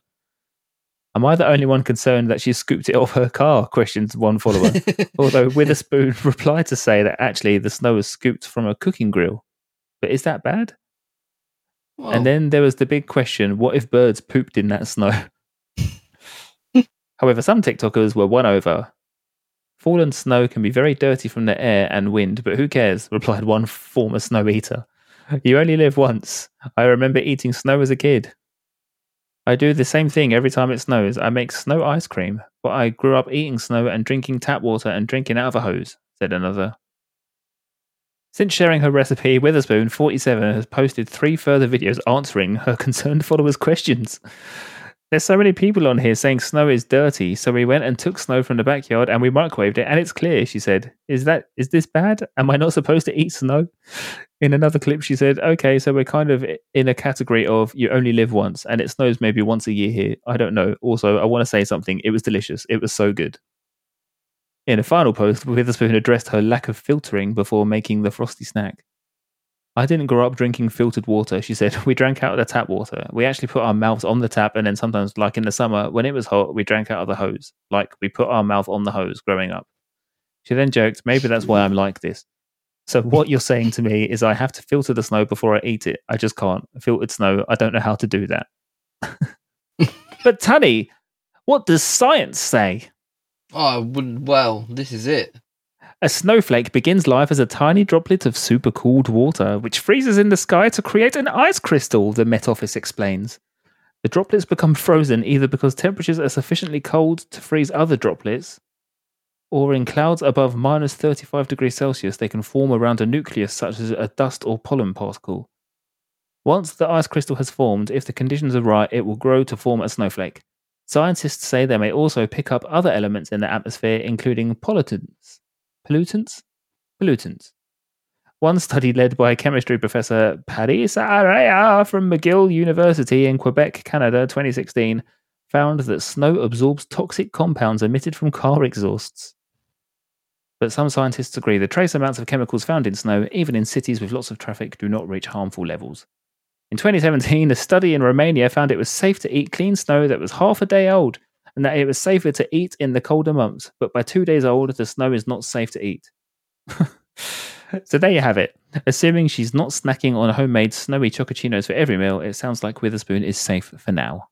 Am I the only one concerned that she scooped it off her car? questioned one follower. [laughs] Although Witherspoon [laughs] replied to say that actually the snow was scooped from a cooking grill. But is that bad? Well, And then there was the big question what if birds pooped in that snow? However, some TikTokers were won over. Fallen snow can be very dirty from the air and wind, but who cares? replied one former snow eater. You only live once. I remember eating snow as a kid. I do the same thing every time it snows. I make snow ice cream, but I grew up eating snow and drinking tap water and drinking out of a hose, said another. Since sharing her recipe, Witherspoon, 47, has posted three further videos answering her [laughs] concerned followers' questions. There's so many people on here saying snow is dirty, so we went and took snow from the backyard and we microwaved it, and it's clear. She said, "Is that is this bad? Am I not supposed to eat snow?" In another clip, she said, "Okay, so we're kind of in a category of you only live once, and it snows maybe once a year here. I don't know. Also, I want to say something. It was delicious. It was so good." In a final post, Witherspoon addressed her lack of filtering before making the frosty snack. I didn't grow up drinking filtered water, she said. We drank out of the tap water. We actually put our mouths on the tap, and then sometimes, like in the summer, when it was hot, we drank out of the hose. Like we put our mouth on the hose growing up. She then joked, maybe that's why I'm like this. So, what you're saying to me is I have to filter the snow before I eat it. I just can't. Filtered snow, I don't know how to do that. [laughs] but, Tunny, what does science say? Oh, Well, this is it. A snowflake begins life as a tiny droplet of supercooled water, which freezes in the sky to create an ice crystal, the Met Office explains. The droplets become frozen either because temperatures are sufficiently cold to freeze other droplets, or in clouds above minus 35 degrees Celsius, they can form around a nucleus such as a dust or pollen particle. Once the ice crystal has formed, if the conditions are right, it will grow to form a snowflake. Scientists say they may also pick up other elements in the atmosphere, including pollutants, pollutants? Pollutants. One study led by chemistry professor Parisa Ariya from McGill University in Quebec, Canada, 2016, found that snow absorbs toxic compounds emitted from car exhausts. But some scientists agree the trace amounts of chemicals found in snow, even in cities with lots of traffic, do not reach harmful levels. In 2017, a study in Romania found it was safe to eat clean snow that was half a day old and that it was safer to eat in the colder months, but by two days old, the snow is not safe to eat. [laughs] so there you have it. Assuming she's not snacking on homemade snowy chocochinos for every meal, it sounds like Witherspoon is safe for now.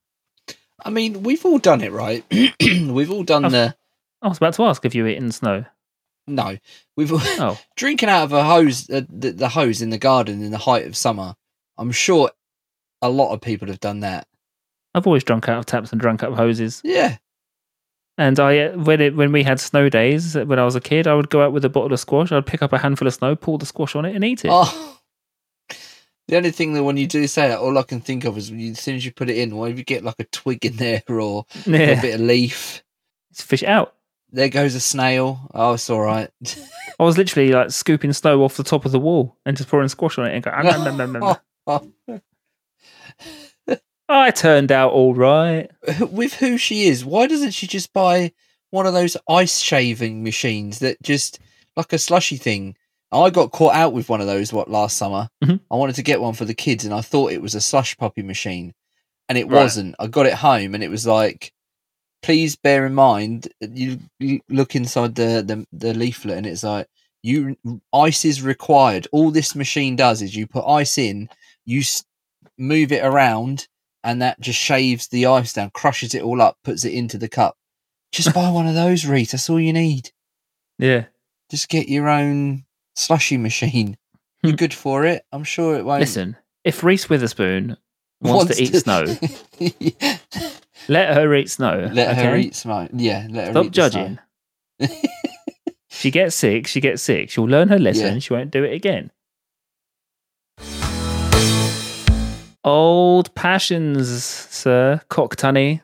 I mean, we've all done it, right? [clears throat] we've all done I've- the. I was about to ask if you eat in snow. No, we've all Oh, [laughs] drinking out of a hose, uh, the, the hose in the garden in the height of summer. I'm sure a lot of people have done that. I've always drunk out of taps and drunk out of hoses. Yeah, And I, uh, when it when we had snow days uh, when I was a kid, I would go out with a bottle of squash. I'd pick up a handful of snow, pour the squash on it, and eat it. Oh. The only thing that when you do say that, all I can think of is when you, as soon as you put it in, well, if you get like a twig in there or [laughs] a bit of leaf, just fish out. there goes a snail. Oh, it's all right. [laughs] I was literally like scooping snow off the top of the wall and just pouring squash on it and go. "Ah, nom, nom, nom, nom." [laughs] I turned out all right. With who she is, why doesn't she just buy one of those ice shaving machines that just like a slushy thing? I got caught out with one of those what last summer. Mhm. I wanted to get one for the kids, and I thought it was a slush puppy machine, and it Right. wasn't. I got it home, and it was like, please bear in mind, you, you look inside the, the the leaflet, and it's like you ice is required. All this machine does is you put ice in, you move it around, and that just shaves the ice down, crushes it all up, puts it into the cup. Just buy [laughs] one of those, Reese. That's all you need. Yeah. Just get your own slushy machine. You're Hmm. good for it. I'm sure it won't. Listen, if Reese Witherspoon wants, to eat snow, [laughs] let her eat snow. let her eat snow. Yeah, let her Stop judging. [laughs] She gets sick. She gets sick. She'll learn her lesson. Yeah. She won't do it again. Old passions, sir. Cocktunny.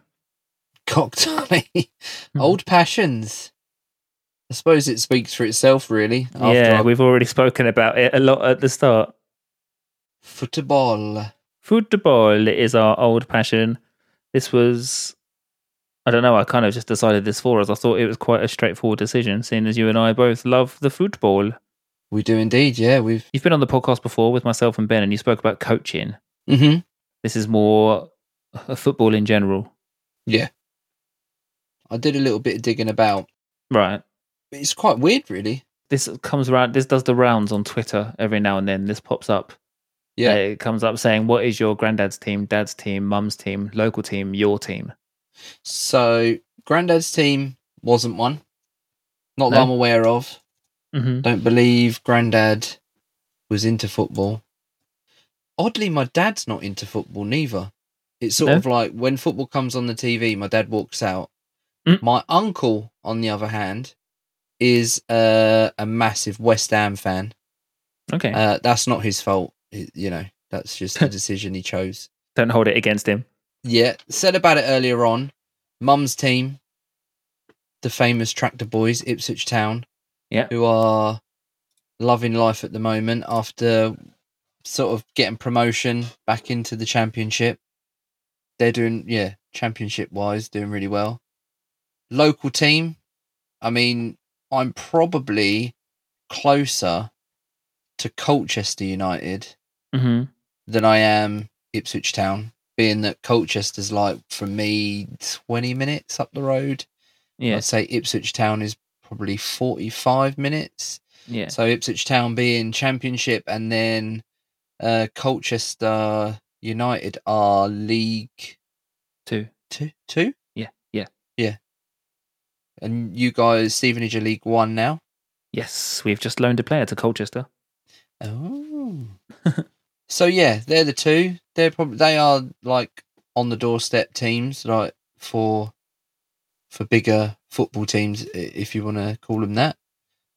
Cocktail. [laughs] Hmm. Old passions. I suppose it speaks for itself, really. Yeah, our we've already spoken about it a lot at the start. football. Football is our old passion. This was, I don't know, I kind of just decided this for us. I thought it was quite a straightforward decision, seeing as you and I both love the football. We do indeed. Yeah, we've. You've been on the podcast before with myself and Ben, and you spoke about coaching. Hmm This is more football in general. Yeah. I did a little bit of digging about. Right. It's quite weird, really. This comes around, this does the rounds on Twitter every now and then. This pops up. Yeah. Uh, it comes up saying, What is your granddad's team, dad's team, mum's team, local team, your team? So, Grandad's team wasn't one. Not that I'm aware of. hmm Don't believe Grandad was into football. Oddly, my dad's not into football neither. It's sort No? of like when football comes on the TV, my dad walks out. Mm. My uncle, on the other hand, is uh, a massive West Ham fan. Okay. Uh, that's not his fault. It- you know, that's just a [laughs] decision he chose. Don't hold it against him. yeah, said about it earlier on. Mum's team, the famous Tractor Boys, Ipswich Town, Yeah. who are loving life at the moment after sort of getting promotion back into the championship. They're doing, yeah, championship wise, doing really well. Local team, I mean, I'm probably closer to Colchester United hmm than I am Ipswich Town, being that Colchester's like from me 20 minutes up the road. Yeah. I'd say Ipswich Town is probably 45 minutes. Yeah. So Ipswich Town being championship and then uh, Colchester United are League Two. two, two, Yeah. Yeah. Yeah. And you guys Stevenage are League One now. Yes. We've just loaned a player to Colchester. Oh. [laughs] so yeah, they're the two. They're probably they are like on the doorstep teams, like for for bigger football teams, if you want to call them that.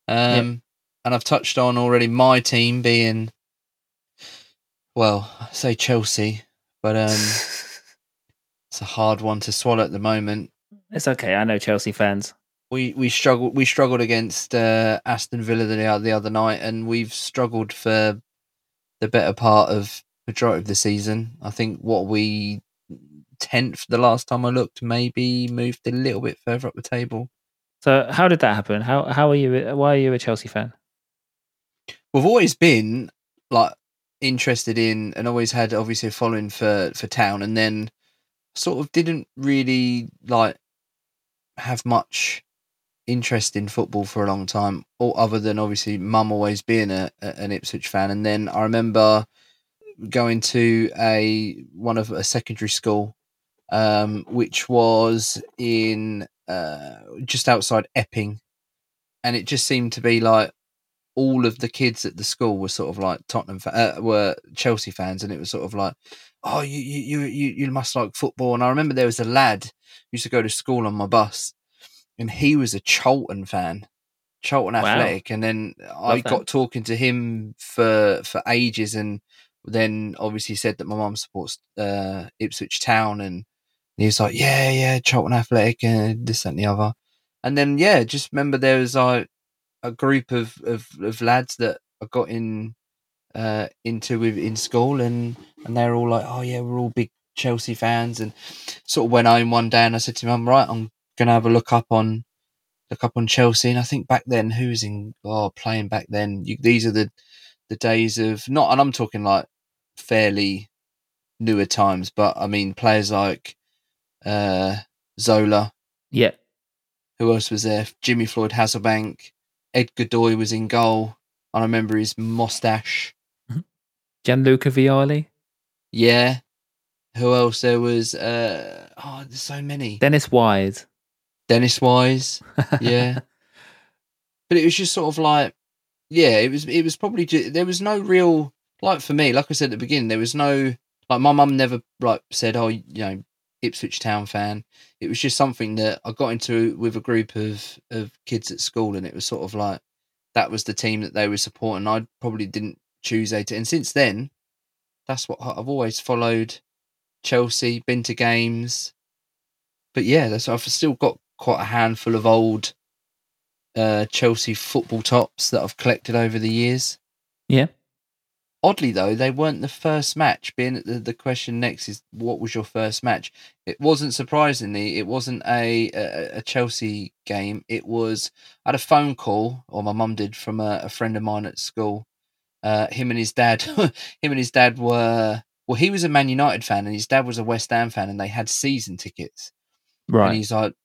Um, and I've touched on already my team being, well, I say Chelsea, but um, [laughs] it's a hard one to swallow at the moment. it's okay. I know Chelsea fans. we we struggled we struggled against uh, Aston Villa the, the other night, and we've struggled for the better part of the majority of the season. I think what we tenth the last time I looked, maybe moved a little bit further up the table. So how did that happen? How how are you? Why are you a Chelsea fan? We've always been like interested in, and always had obviously a following for for town, and then sort of didn't really like have much interest in football for a long time, or other than obviously mum always being a, a- an Ipswich fan. And then I remember going to a one of a secondary school, um, which was in uh, just outside Epping, and it just seemed to be like all of the kids at the school were sort of like Tottenham fa- uh, were Chelsea fans, and it was sort of like, oh, you you you you you must like football. And I remember there was a lad who used to go to school on my bus, and he was a Charlton fan, Charlton Wow. Athletic. And then I that. got talking to him for for ages, and then obviously said that my mum supports uh, Ipswich Town, and he was like, yeah, yeah, Charlton Athletic, and this that, and the other. And then yeah, just remember there was like a group of, of, of lads that I got in uh, into with in school, and and they're all like, oh yeah, we're all big Chelsea fans, and sort of went home one day, and I said to mum, right, I'm gonna have a look up on look up on Chelsea, and I think back then, who was in oh playing back then? You, these are the the days of not, and I'm talking like fairly newer times, but I mean players like uh, Zola, Yeah. who else was there? Jimmy Floyd Hasselbaink, Ed de Goey was in goal. And I remember his mustache. Gianluca Vialli, Yeah. Who else? There was uh oh, there's so many. Dennis Wise. Dennis Wise. [laughs] Yeah. but it was just sort of like yeah, it was it was probably ju- there was no real like for me, like I said at the beginning, there was no like my mum never like said, Oh, you know, Ipswich Town fan. It was just something that I got into with a group of of kids at school and it was sort of like that was the team that they were supporting. I probably didn't choose a t- and since then that's what I've always followed Chelsea, been to games. But yeah, that's I've still got quite a handful of old uh, Chelsea football tops that I've collected over the years. Yeah. Oddly though, they weren't the first match. Being that the, the question next is what was your first match? It wasn't surprisingly, it wasn't a a, a Chelsea game. It was I had a phone call, or my mum did, from a, a friend of mine at school. Uh, him and his dad, [laughs] him and his dad were well. He was a Man United fan, and his dad was a West Ham fan, and they had season tickets. Right, and he's like,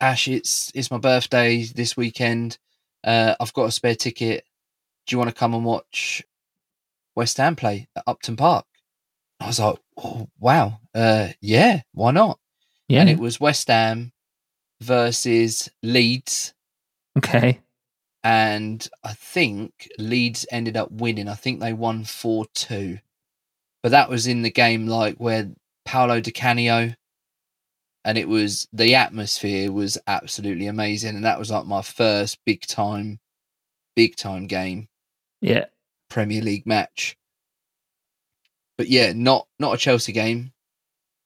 Ash, it's it's my birthday this weekend. Uh, I've got a spare ticket. Do you want to come and watch West Ham play at Upton Park? I was like, oh, wow, uh, yeah, why not? Yeah. And it was West Ham versus Leeds, okay. and I think Leeds ended up winning. I think they won four two, but that was in the game like where Paolo Di Canio, and it was the atmosphere was absolutely amazing, and that was like my first big time, big time game Yeah. Premier League match. But yeah, not not a Chelsea game.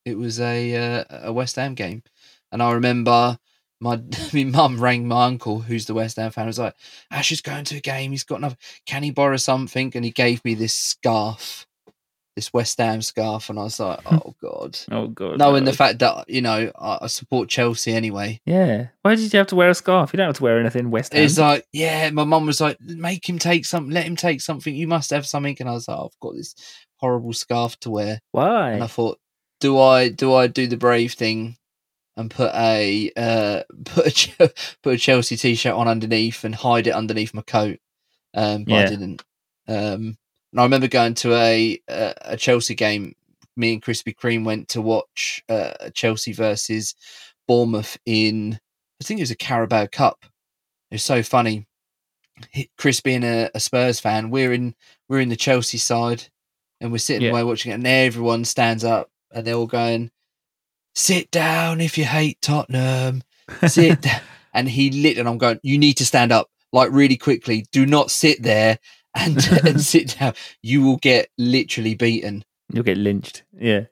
It was a uh, a West Ham game, and I remember my [laughs] my mum rang my uncle, who's the West Ham fan. I Was like, "Ash is going to a game. He's got enough. Can he borrow something?" And he gave me this scarf, this West Ham scarf, and I was like, "Oh God." Oh god. Knowing no. the fact that you know I, I support Chelsea anyway, Yeah. Why did you have to wear a scarf? You don't have to wear anything West Ham. it's like yeah. My mum was like, "Make him take something. Let him take something. You must have something." And I was like, "I've got this horrible scarf to wear." Why? and I thought, do I do I do the brave thing and put a uh, [laughs] put a put a Chelsea t-shirt on underneath and hide it underneath my coat? Um, but I didn't. Um, and I remember going to a a, a Chelsea game. Me and Krispy Kreme went to watch uh, Chelsea versus Bournemouth in I think it was a Carabao Cup. It was so funny. Chris being a, a Spurs fan, we're in we're in the Chelsea side, and we're sitting Yeah. away watching it, and everyone stands up and they're all going, "Sit down if you hate Tottenham." Sit. [laughs] And he lit, and I'm going, "You need to stand up, like really quickly. Do not sit there and [laughs] and sit down. You will get literally beaten." You'll get lynched. Yeah.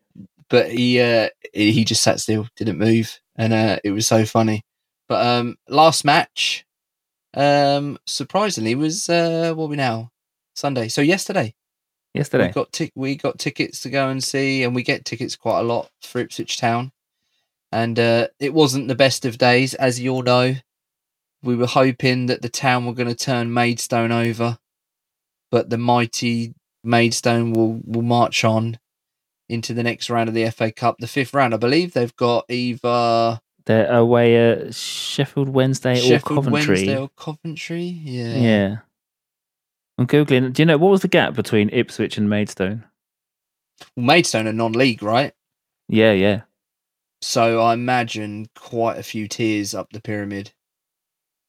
but he uh he just sat still, didn't move, and uh it was so funny. But um last match, um surprisingly was uh what are we now Sunday. So yesterday we Yesterday. got tic- we got tickets to go and see, and we get tickets quite a lot for Ipswich Town, and uh it wasn't the best of days, as you all know. We were hoping that the town were going to turn Maidstone over, but the mighty Maidstone will will march on into the next round of the FA Cup, the fifth round. I believe they've got either They're away at Sheffield Wednesday or Sheffield Coventry. Wednesday or Coventry. Yeah. yeah. I'm googling. Do you know what was the gap between Ipswich and Maidstone? Well, Maidstone are non-league, right? Yeah, yeah. So I imagine quite a few tiers up the pyramid.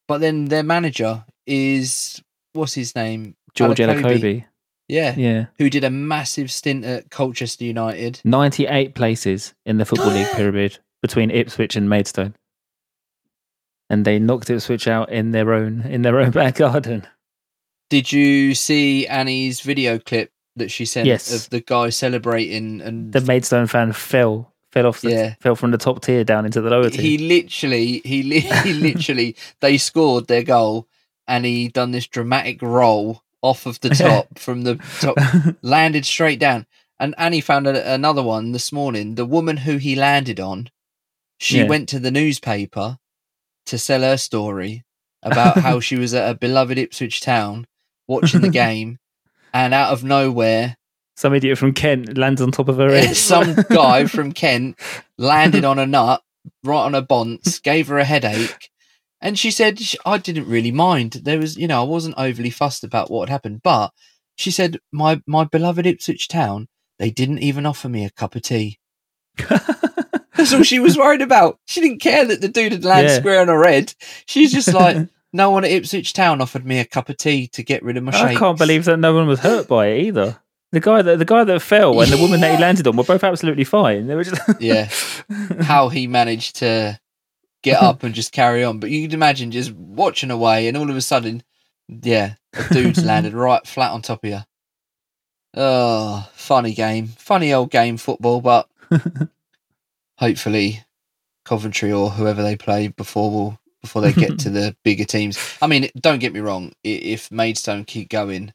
But then their manager is what's his name? George. Elokobi. Yeah, Yeah. who did a massive stint at Colchester United. 98 places in the Football League [gasps] pyramid between Ipswich and Maidstone. And they knocked Ipswich out in their own in their own [laughs] back garden. Did you see Annie's video clip that she sent Yes. of the guy celebrating and The Maidstone fan fell fell off the, Yeah. fell from the top tier down into the lower tier. he literally he, li- [laughs] he literally [laughs] they scored their goal and he done this dramatic roll off of the [laughs] top from the top [laughs] landed straight down and annie found a, another one this morning the woman who he landed on she Yeah. went to the newspaper to sell her story about [laughs] how she was at a beloved ipswich town watching the game and out of nowhere Some idiot from Kent lands on top of her head. some guy from Kent landed on a nut right on her bonds, gave her a headache, and she said I didn't really mind. There was, you know, I wasn't overly fussed about what had happened, but she said my my beloved Ipswich town, they didn't even offer me a cup of tea. [laughs] That's all she was worried about. She didn't care that the dude had landed Yeah. square on her head. She's just like, [laughs] no one at Ipswich town offered me a cup of tea to get rid of my shame. I can't believe that no one was hurt by it either. The guy that the guy that fell and the woman that he [laughs] landed on were both absolutely fine. They were just Yeah. how he managed to get [laughs] up and just carry on. But you can imagine just watching away, and all of a sudden, yeah, a dude's [laughs] landed right flat on top of you. Oh, funny game, funny old game, football. But [laughs] hopefully, Coventry or whoever they play before will before they get to the bigger teams. I mean, don't get me wrong. If Maidstone keep going,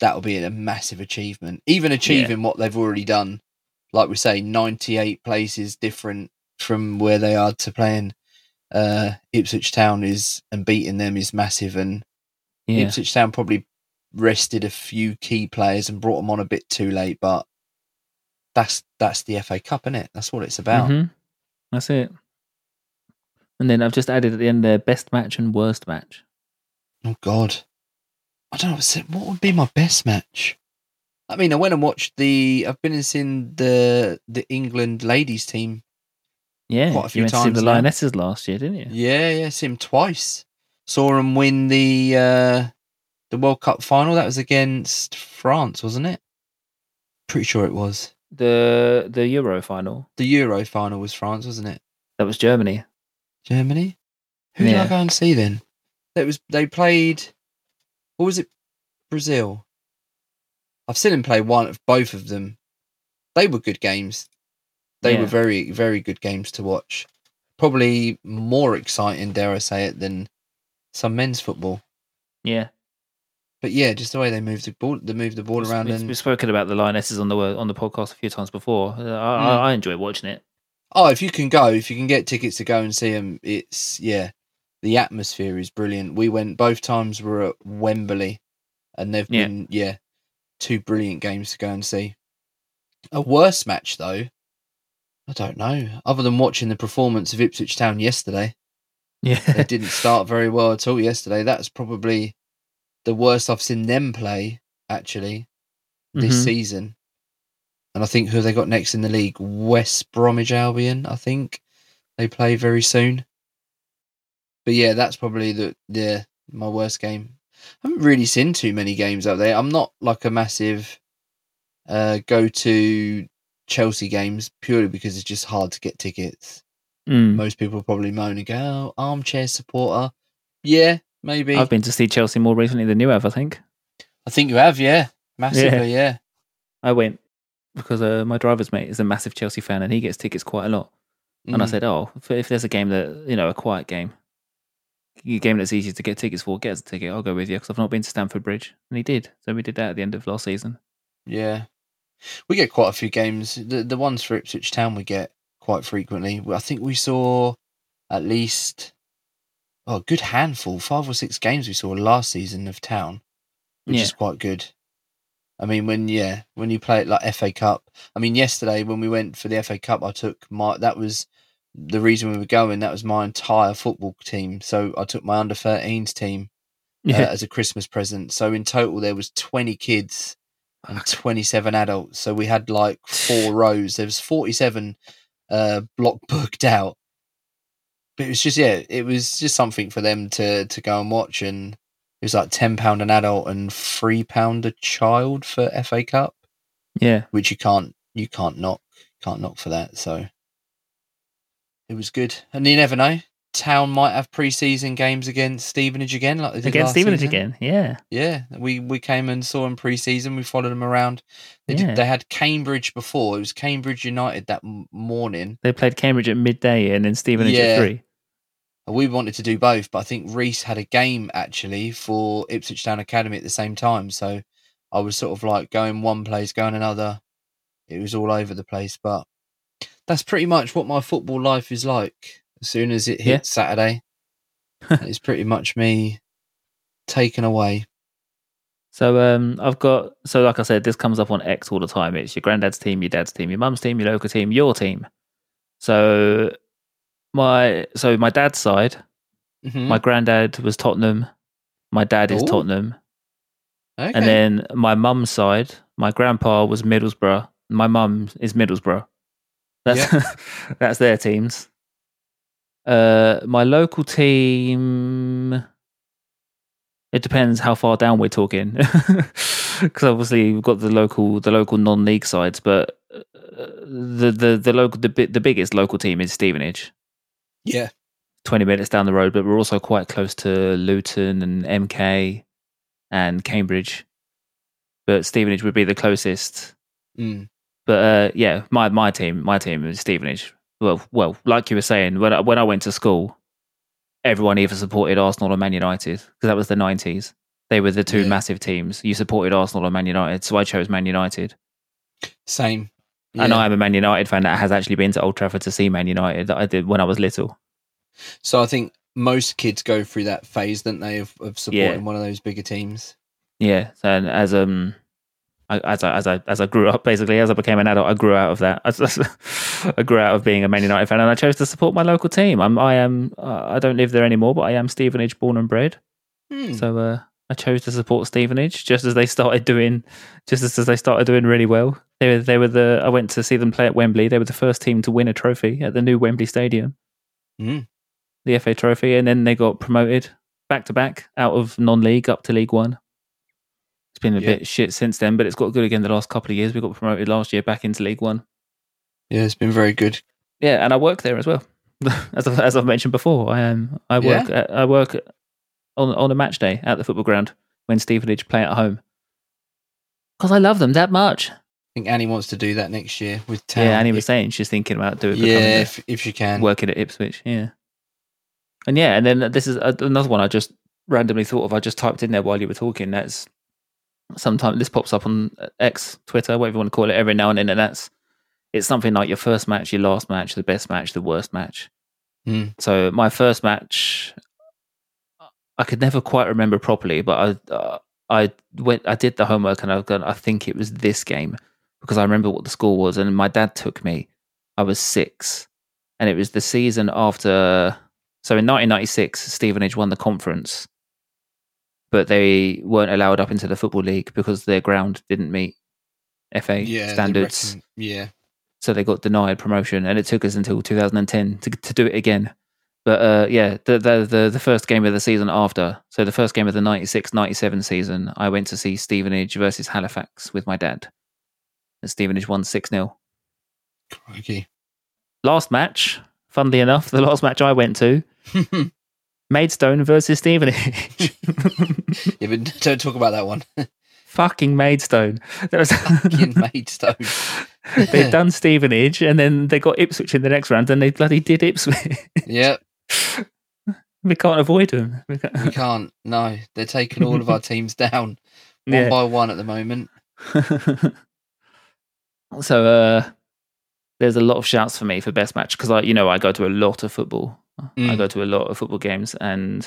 that will be a massive achievement. Even achieving what they've already done, like we say, ninety-eight places different from where they are to playing uh, Ipswich Town is and beating them is massive. And yeah. Ipswich Town probably rested a few key players and brought them on a bit too late, but that's that's the FA Cup, isn't it? That's what it's about. Mhm. That's it. And then I've just added at the end there best match and worst match. Oh God, I don't know what would be my best match. I mean, I went and watched the. I've been and seen the the England ladies team. Yeah, Quite a few you went to see times the now. Lionesses last year, didn't you? Yeah, yeah, seen him twice. Saw him win the uh, the World Cup final. That was against France, wasn't it? Pretty sure it was. The the Euro final The Euro final was France, wasn't it? that was Germany. Germany. Who did I go and see then? That was they played. What was it? Brazil. I've seen him play one of both of them. They were good games. They Yeah. were very, very good games to watch. Probably more exciting, dare I say it, than some men's football. Yeah, But yeah, just the way they moved the ball, they moved the ball We've- around, we've, and we've spoken about the Lionesses on the on the podcast a few times before. Uh, I, Mm. I, I enjoy watching it. Oh, if you can go, if you can get tickets to go and see them, it's yeah, the atmosphere is brilliant. We went both times. We're at Wembley, and they've Yeah. been yeah, two brilliant games to go and see. A worse match though, I don't know. Other than watching the performance of Ipswich Town yesterday, Yeah, they [laughs] didn't start very well at all yesterday. That's probably the worst I've seen them play actually this Mhm. season. And I think who they got next in the league? West Bromwich Albion, I think. They play very soon. But yeah, that's probably the the my worst game. I haven't really seen too many games out there. I'm not like a massive uh go to Chelsea games purely because it's just hard to get tickets. Mm. Most people probably moan and go, oh, armchair supporter. Yeah, maybe. I've been to see Chelsea more recently than you have. I think I think you have, yeah. Massively, yeah. I went because uh, my driver's mate is a massive Chelsea fan and he gets tickets quite a lot. And I Mm. said, "Oh, if, if there's a game that you know, a quiet game, a game that's easy to get tickets for, get us a ticket. I'll go with you because I've not been to Stamford Bridge." And he did. So we did that at the end of last season. Yeah, we get quite a few games. The the ones for Ipswich Town we get quite frequently. I think we saw at least oh, a good handful, five or six games we saw last season of Town, which Yeah. is quite good. I mean, when yeah, when you play it like FA Cup. I mean, yesterday when we went for the FA Cup, I took my that was the reason we were going. That was my entire football team. So I took my under 13s team uh, as a Christmas present. So in total, there was 20 kids and 27 adults. So we had like four [sighs] rows. There was 47 uh, block [laughs] booked out. But it was just yeah, it was just something for them to to go and watch, and it was like ten pound an adult and three pound a child for FA Cup, yeah. which you can't you can't knock can't knock for that. So it was good, and you never know. Town might have pre-season games against Stevenage again, like they did Against Stevenage season. again. Yeah, Yeah, we we came and saw them pre-season. We followed them around. They Yeah. did, they had Cambridge before. It was Cambridge United that morning. they played Cambridge at midday and then Stevenage Yeah. at three. We wanted to do both, but I think Reese had a game actually for Ipswich Town Academy at the same time. So I was sort of like going one place, going another. It was all over the place, but that's pretty much what my football life is like. As soon as it Yeah. hits Saturday, [laughs] it's pretty much me taken away. So um, I've got so like I said, this comes up on X all the time. It's your granddad's team, your dad's team, your mum's team, your local team, your team. So my so my dad's side, Mhm. my granddad was Tottenham, my dad is Ooh. Tottenham, Okay. and then my mum's side, my grandpa was Middlesbrough, my mum is Middlesbrough. That's [laughs] that's their teams. Uh, my local team. It depends how far down we're talking, [laughs] because obviously we've got the local the local non league sides, but uh, the the the local the the biggest local team is Stevenage. yeah. 20 minutes down the road, but we're also quite close to Luton and MK and Cambridge. But Stevenage would be the closest. Mm. But uh, yeah, my my team, my team is Stevenage. Well, well, like you were saying, when I, when I went to school, everyone either supported Arsenal or Man United because that was the 90s. They were the two Yeah. massive teams. You supported Arsenal or Man United, so I chose Man United. Same. And Yeah. I'm a Man United fan that has actually been to Old Trafford to see Man United. That I did when I was little. So I think most kids go through that phase, don't they, of, of supporting Yeah. one of those bigger teams. Yeah, and as um, I, as I as I as I grew up, basically as I became an adult, I grew out of that. [laughs] I grew out of being a Man United fan, and I chose to support my local team. I'm I am uh, I don't live there anymore, but I am Stevenage born and bred. Hmm. So uh, I chose to support Stevenage just as they started doing, just as they started doing really well. They were they were the I went to see them play at Wembley. They were the first team to win a trophy at the new Wembley Stadium, Mm. the FA Trophy, and then they got promoted back to back out of non-league up to League One. It's been a Yeah. bit shit since then, but it's got good again the last couple of years. We got promoted last year back into League One. Yeah, it's been very good. Yeah, and I work there as well. [laughs] as I've, as I've mentioned before, I am I work at, I work on on a match day at the football ground when Stevenage play at home because I love them that much. I think Annie wants to do that next year with Town. Yeah, Annie was saying she's thinking about doing yeah, if, if she can. working at Ipswich. Yeah, and yeah, and then this is uh, another one I just randomly thought of. I just typed in there while you were talking. That's sometimes this pops up on X, Twitter, whatever you want to call it, every now and then, and that's it's something like your first match, your last match, the best match, the worst match. Hmm. So my first match, I could never quite remember properly, but I uh, I went, I did the homework, and I got, I think it was this game because I remember what the score was, and my dad took me. I was six, and it was the season after. So in 1996, Stevenage won the conference, but they weren't allowed up into the football league because their ground didn't meet FA yeah, standards reckon- yeah. so they got denied promotion, and it took us until 2010 to to do it again. But uh, yeah, the, the the the first game of the season after, so the first game of the 96-97 season, I went to see Stevenage versus Halifax with my dad. And Stevenage won six 0 Crikey. Last match, funnily enough, the last match I went to, [laughs] Maidstone versus Stevenage. [laughs] yeah, but don't talk about that one. [laughs] Fucking Maidstone. There was Fucking [laughs] Maidstone. They'd done Stevenage, and then they got Ipswich in the next round, and they bloody did Ipswich. Yep. we can't avoid them. We can't- we can't. No, they're taking all of our teams down one Yeah. by one at the moment. so uh, there's a lot of shouts for me for best match because I, you know, I go to a lot of football. I Mm. go to a lot of football games, and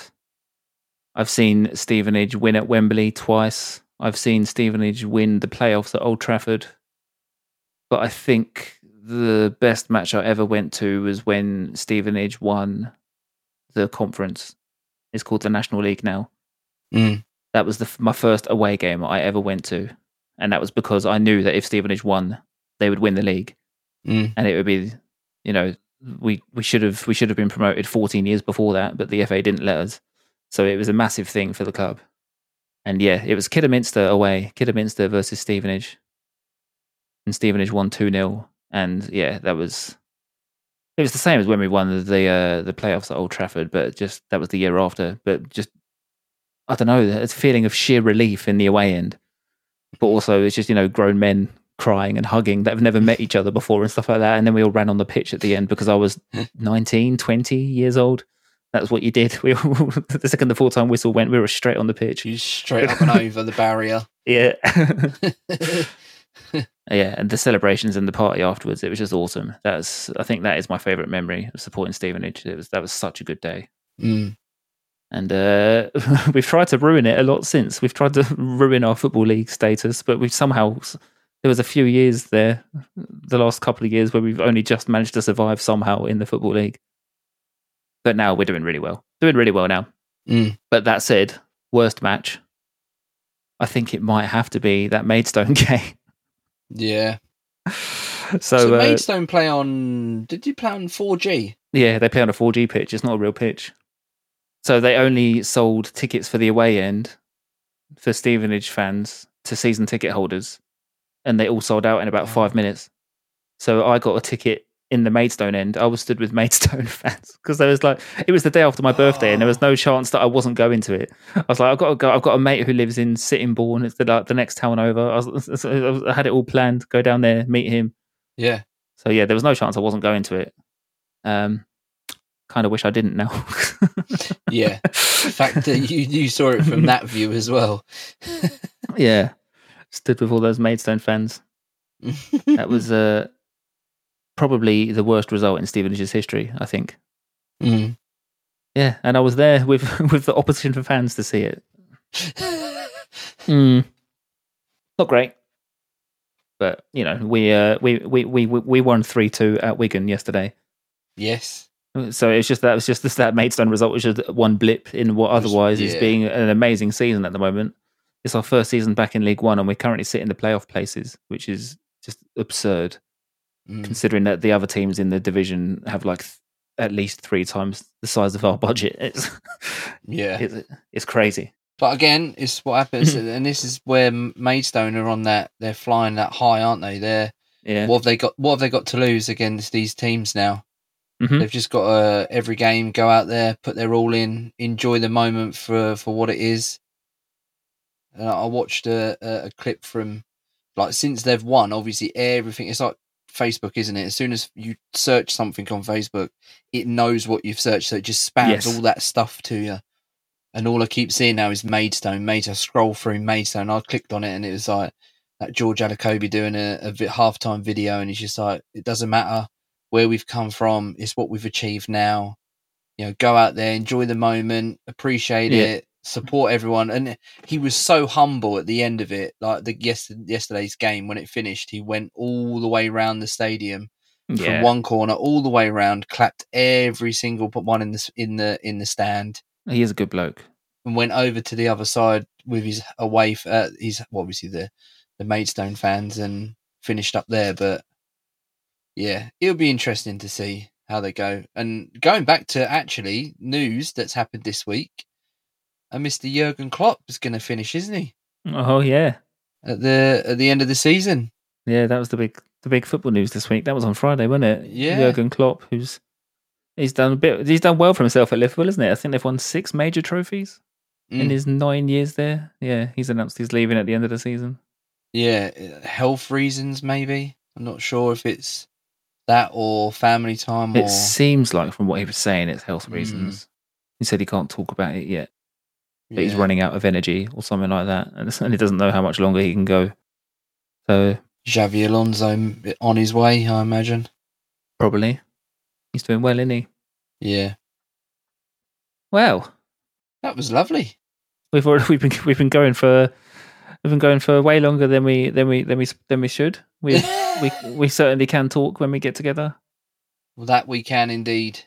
I've seen Stevenage win at Wembley twice. I've seen Stevenage win the playoffs at Old Trafford. But I think the best match I ever went to was when Stevenage won the conference. It's called the National League now. Mm. That was the, my first away game I ever went to, and that was because I knew that if Stevenage won, they would win the league, Mm. and it would be, you know, we we should have we should have been promoted 14 years before that, but the FA didn't let us, so it was a massive thing for the club. And yeah, it was Kidderminster away, Kidderminster versus Stevenage, and Stevenage won two 0 and yeah, that was. It was the same as when we won the uh, the playoffs at Old Trafford, but just that was the year after. But just I don't know, it's a feeling of sheer relief in the away end. But also, it's just, you know, grown men crying and hugging that have never met each other before and stuff like that. And then we all ran on the pitch at the end because I was [laughs] 19, 20 years old. That's what you did. [laughs] We the second the full time whistle went, we were straight on the pitch. You straight up and over the barrier. [laughs] Yeah. yeah. And the celebrations and the party afterwards, it was just awesome. That's, I think that is my favorite memory of supporting Stevenage. It was, that was such a good day. Mm. And uh, we've tried to ruin it a lot since. We've tried to ruin our football league status, but we've somehow there was a few years there, the last couple of years, where we've only just managed to survive somehow in the football league. But now we're doing really well, doing really well now. Mm. But that said, worst match. I think it might have to be that Maidstone [laughs] game. Yeah. [laughs] so So, uh, Maidstone play on. Did you play on 4G? Yeah, they play on a 4G pitch. It's not a real pitch. So they only sold tickets for the away end for Stevenage fans to season ticket holders, and they all sold out in about five minutes. So I got a ticket in the Maidstone end. I was stood with [laughs] Maidstone fans because there was like it was the day after my birthday, and there was [gasps] no chance that I wasn't going to it. I was like, I've got to go. I've got a mate who lives in Sittingbourne. It's the like, the next town over. [laughs] I, was, I had it all planned. Go down there, meet him. Yeah. So yeah, there was no chance I wasn't going to it. Um, kind of wish I didn't know. [laughs] Yeah. The fact that you, you saw it from that view as well. yeah, stood with all those Maidstone fans. That was [laughs] uh, probably the worst result in Stevenage's history. I think. Mm. Yeah, and I was there with [laughs] with the opposition for fans to see it. [laughs] Mm. Not great, but you know we uh, we we we we won three two at Wigan yesterday. yes. So it's just that it's just this, that Maidstone result which is one blip in what was- otherwise is being an amazing season at the moment. It's our first season back in League One, and we're currently sitting in the playoff places, which is just absurd Mm. considering that the other teams in the division have like th- at least three times the size of our budget. [laughs] It's Yeah. it's, it's crazy. But again, it's what happens, [clears throat] and this is where Maidstone are on that. They're flying that high, aren't they? They're Yeah, what have they got? What have they got to lose against these teams now? Mhm. They've just got to every game go out there, put their all in, enjoy the moment for for what it is. And I watched a, a, clip from like since they've won, obviously everything. It's like Facebook, isn't it? As soon as you search something on Facebook, it knows what you've searched, so it just spams Yes. all that stuff to you. And all I keep seeing now is Maidstone. Maidstone. I scroll through Maidstone. I clicked on it, and it was like that George Elokobi doing a, a halftime video, and he's just like, it doesn't matter where we've come from; it's what we've achieved now. You know, go out there, enjoy the moment, appreciate Yeah. it, support everyone. And he was so humble at the end of it. Like the yes, yesterday's game when it finished, he went all the way around the stadium from one corner all the way around, clapped every single put one in the in the in the stand, he is a good bloke. and went over to the other side with his away uh, his well, obviously the the Maidstone fans and finished up there. But yeah, it'll be interesting to see how they go. And going back to actually news that's happened this week, and Mr. Jürgen Klopp is going to finish, isn't he? Oh yeah, At the at the end of the season. yeah. That was the big the big football news this week. That was on Friday, wasn't it? Yeah. Jürgen Klopp, who's he's done a bit. He's done well for himself at Liverpool, isn't it? I think they've won six major trophies in Mm. his nine years there. Yeah, he's announced he's leaving at the end of the season. yeah, health reasons maybe. I'm not sure if it's that or family time or It seems like from what he was saying, it's health Mm. reasons. He said he can't talk about it yet, but he's running out of energy or something like that, and [laughs] and he doesn't know how much longer he can go. So Xabi Alonso on his way, I imagine. probably he's doing well, isn't he? Yeah, Well, that was lovely. we've already, [laughs] we've been we've been going for we've been going for way longer than we than we than we than we should. We [laughs] we we certainly can talk when we get together. well, that we can indeed.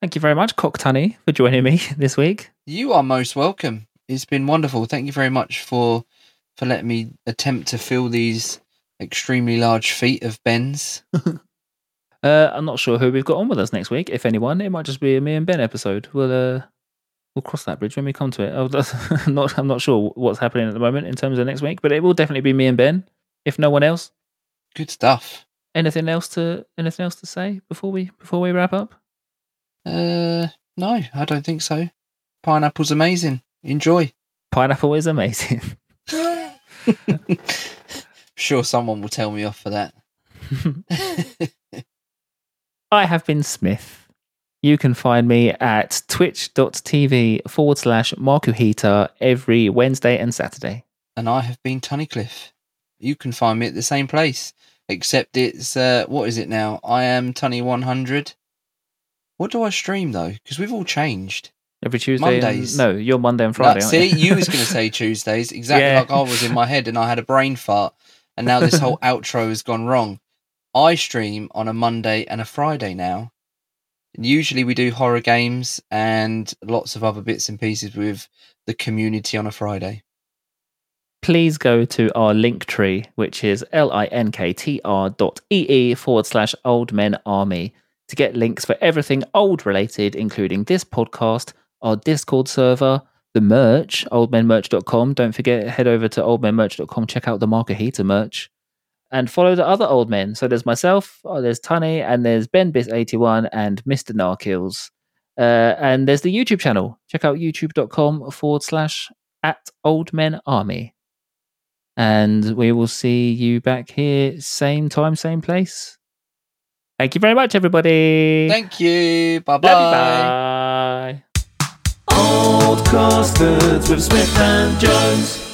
Thank you very much, Cock Tunny, for joining me this week. You are most welcome. It's been wonderful. Thank you very much for for letting me attempt to fill these extremely large feet of Ben's. [laughs] Uh, I'm not sure who we've got on with us next week. If anyone, it might just be a me and Ben episode. We'll uh, we'll cross that bridge when we come to it. [laughs] I'm not I'm not sure what's happening at the moment in terms of next week, but it will definitely be me and Ben. If no one else, Good stuff. anything else to anything else to say before we before we wrap up? Uh, no, I don't think so. Pineapple's amazing. Enjoy. Pineapple is amazing. [laughs] [laughs] sure, someone will tell me off for that. [laughs] I have been Smith. You can find me at twitch.tv forward slash Markuhita every Wednesday and Saturday. and I have been Tunnicliffe. You can find me at the same place, except it's uh, what is it now? I am Tunny one hundred. What do I stream though? Because we've all changed. Every Tuesday. and- no, you're Monday and No, Friday. aren't see, you was going to say [laughs] Tuesdays, exactly Yeah. like I was in my head, and I had a brain fart, and now this whole [laughs] outro has gone wrong. I stream on a Monday and a Friday now. Usually we do horror games and lots of other bits and pieces with the community on a Friday. please go to our link tree, which is linktr dot ee forward slash old men army to get links for everything old related, including this podcast, our Discord server, the merch, oldmenmerch.com. Don't forget, head over to oldmenmerch.com, check out the Marker Heater merch, and follow the other old men. So there's myself, oh, there's Tunny, and there's Ben Bis81 and Mr. Narkills. Uh, and there's the YouTube channel. Check out youtube.com forward slash at old men army and we will see you back here same time same place thank you very much everybody Thank you. Bye Love you, bye. bye Costards with Smith and Jones.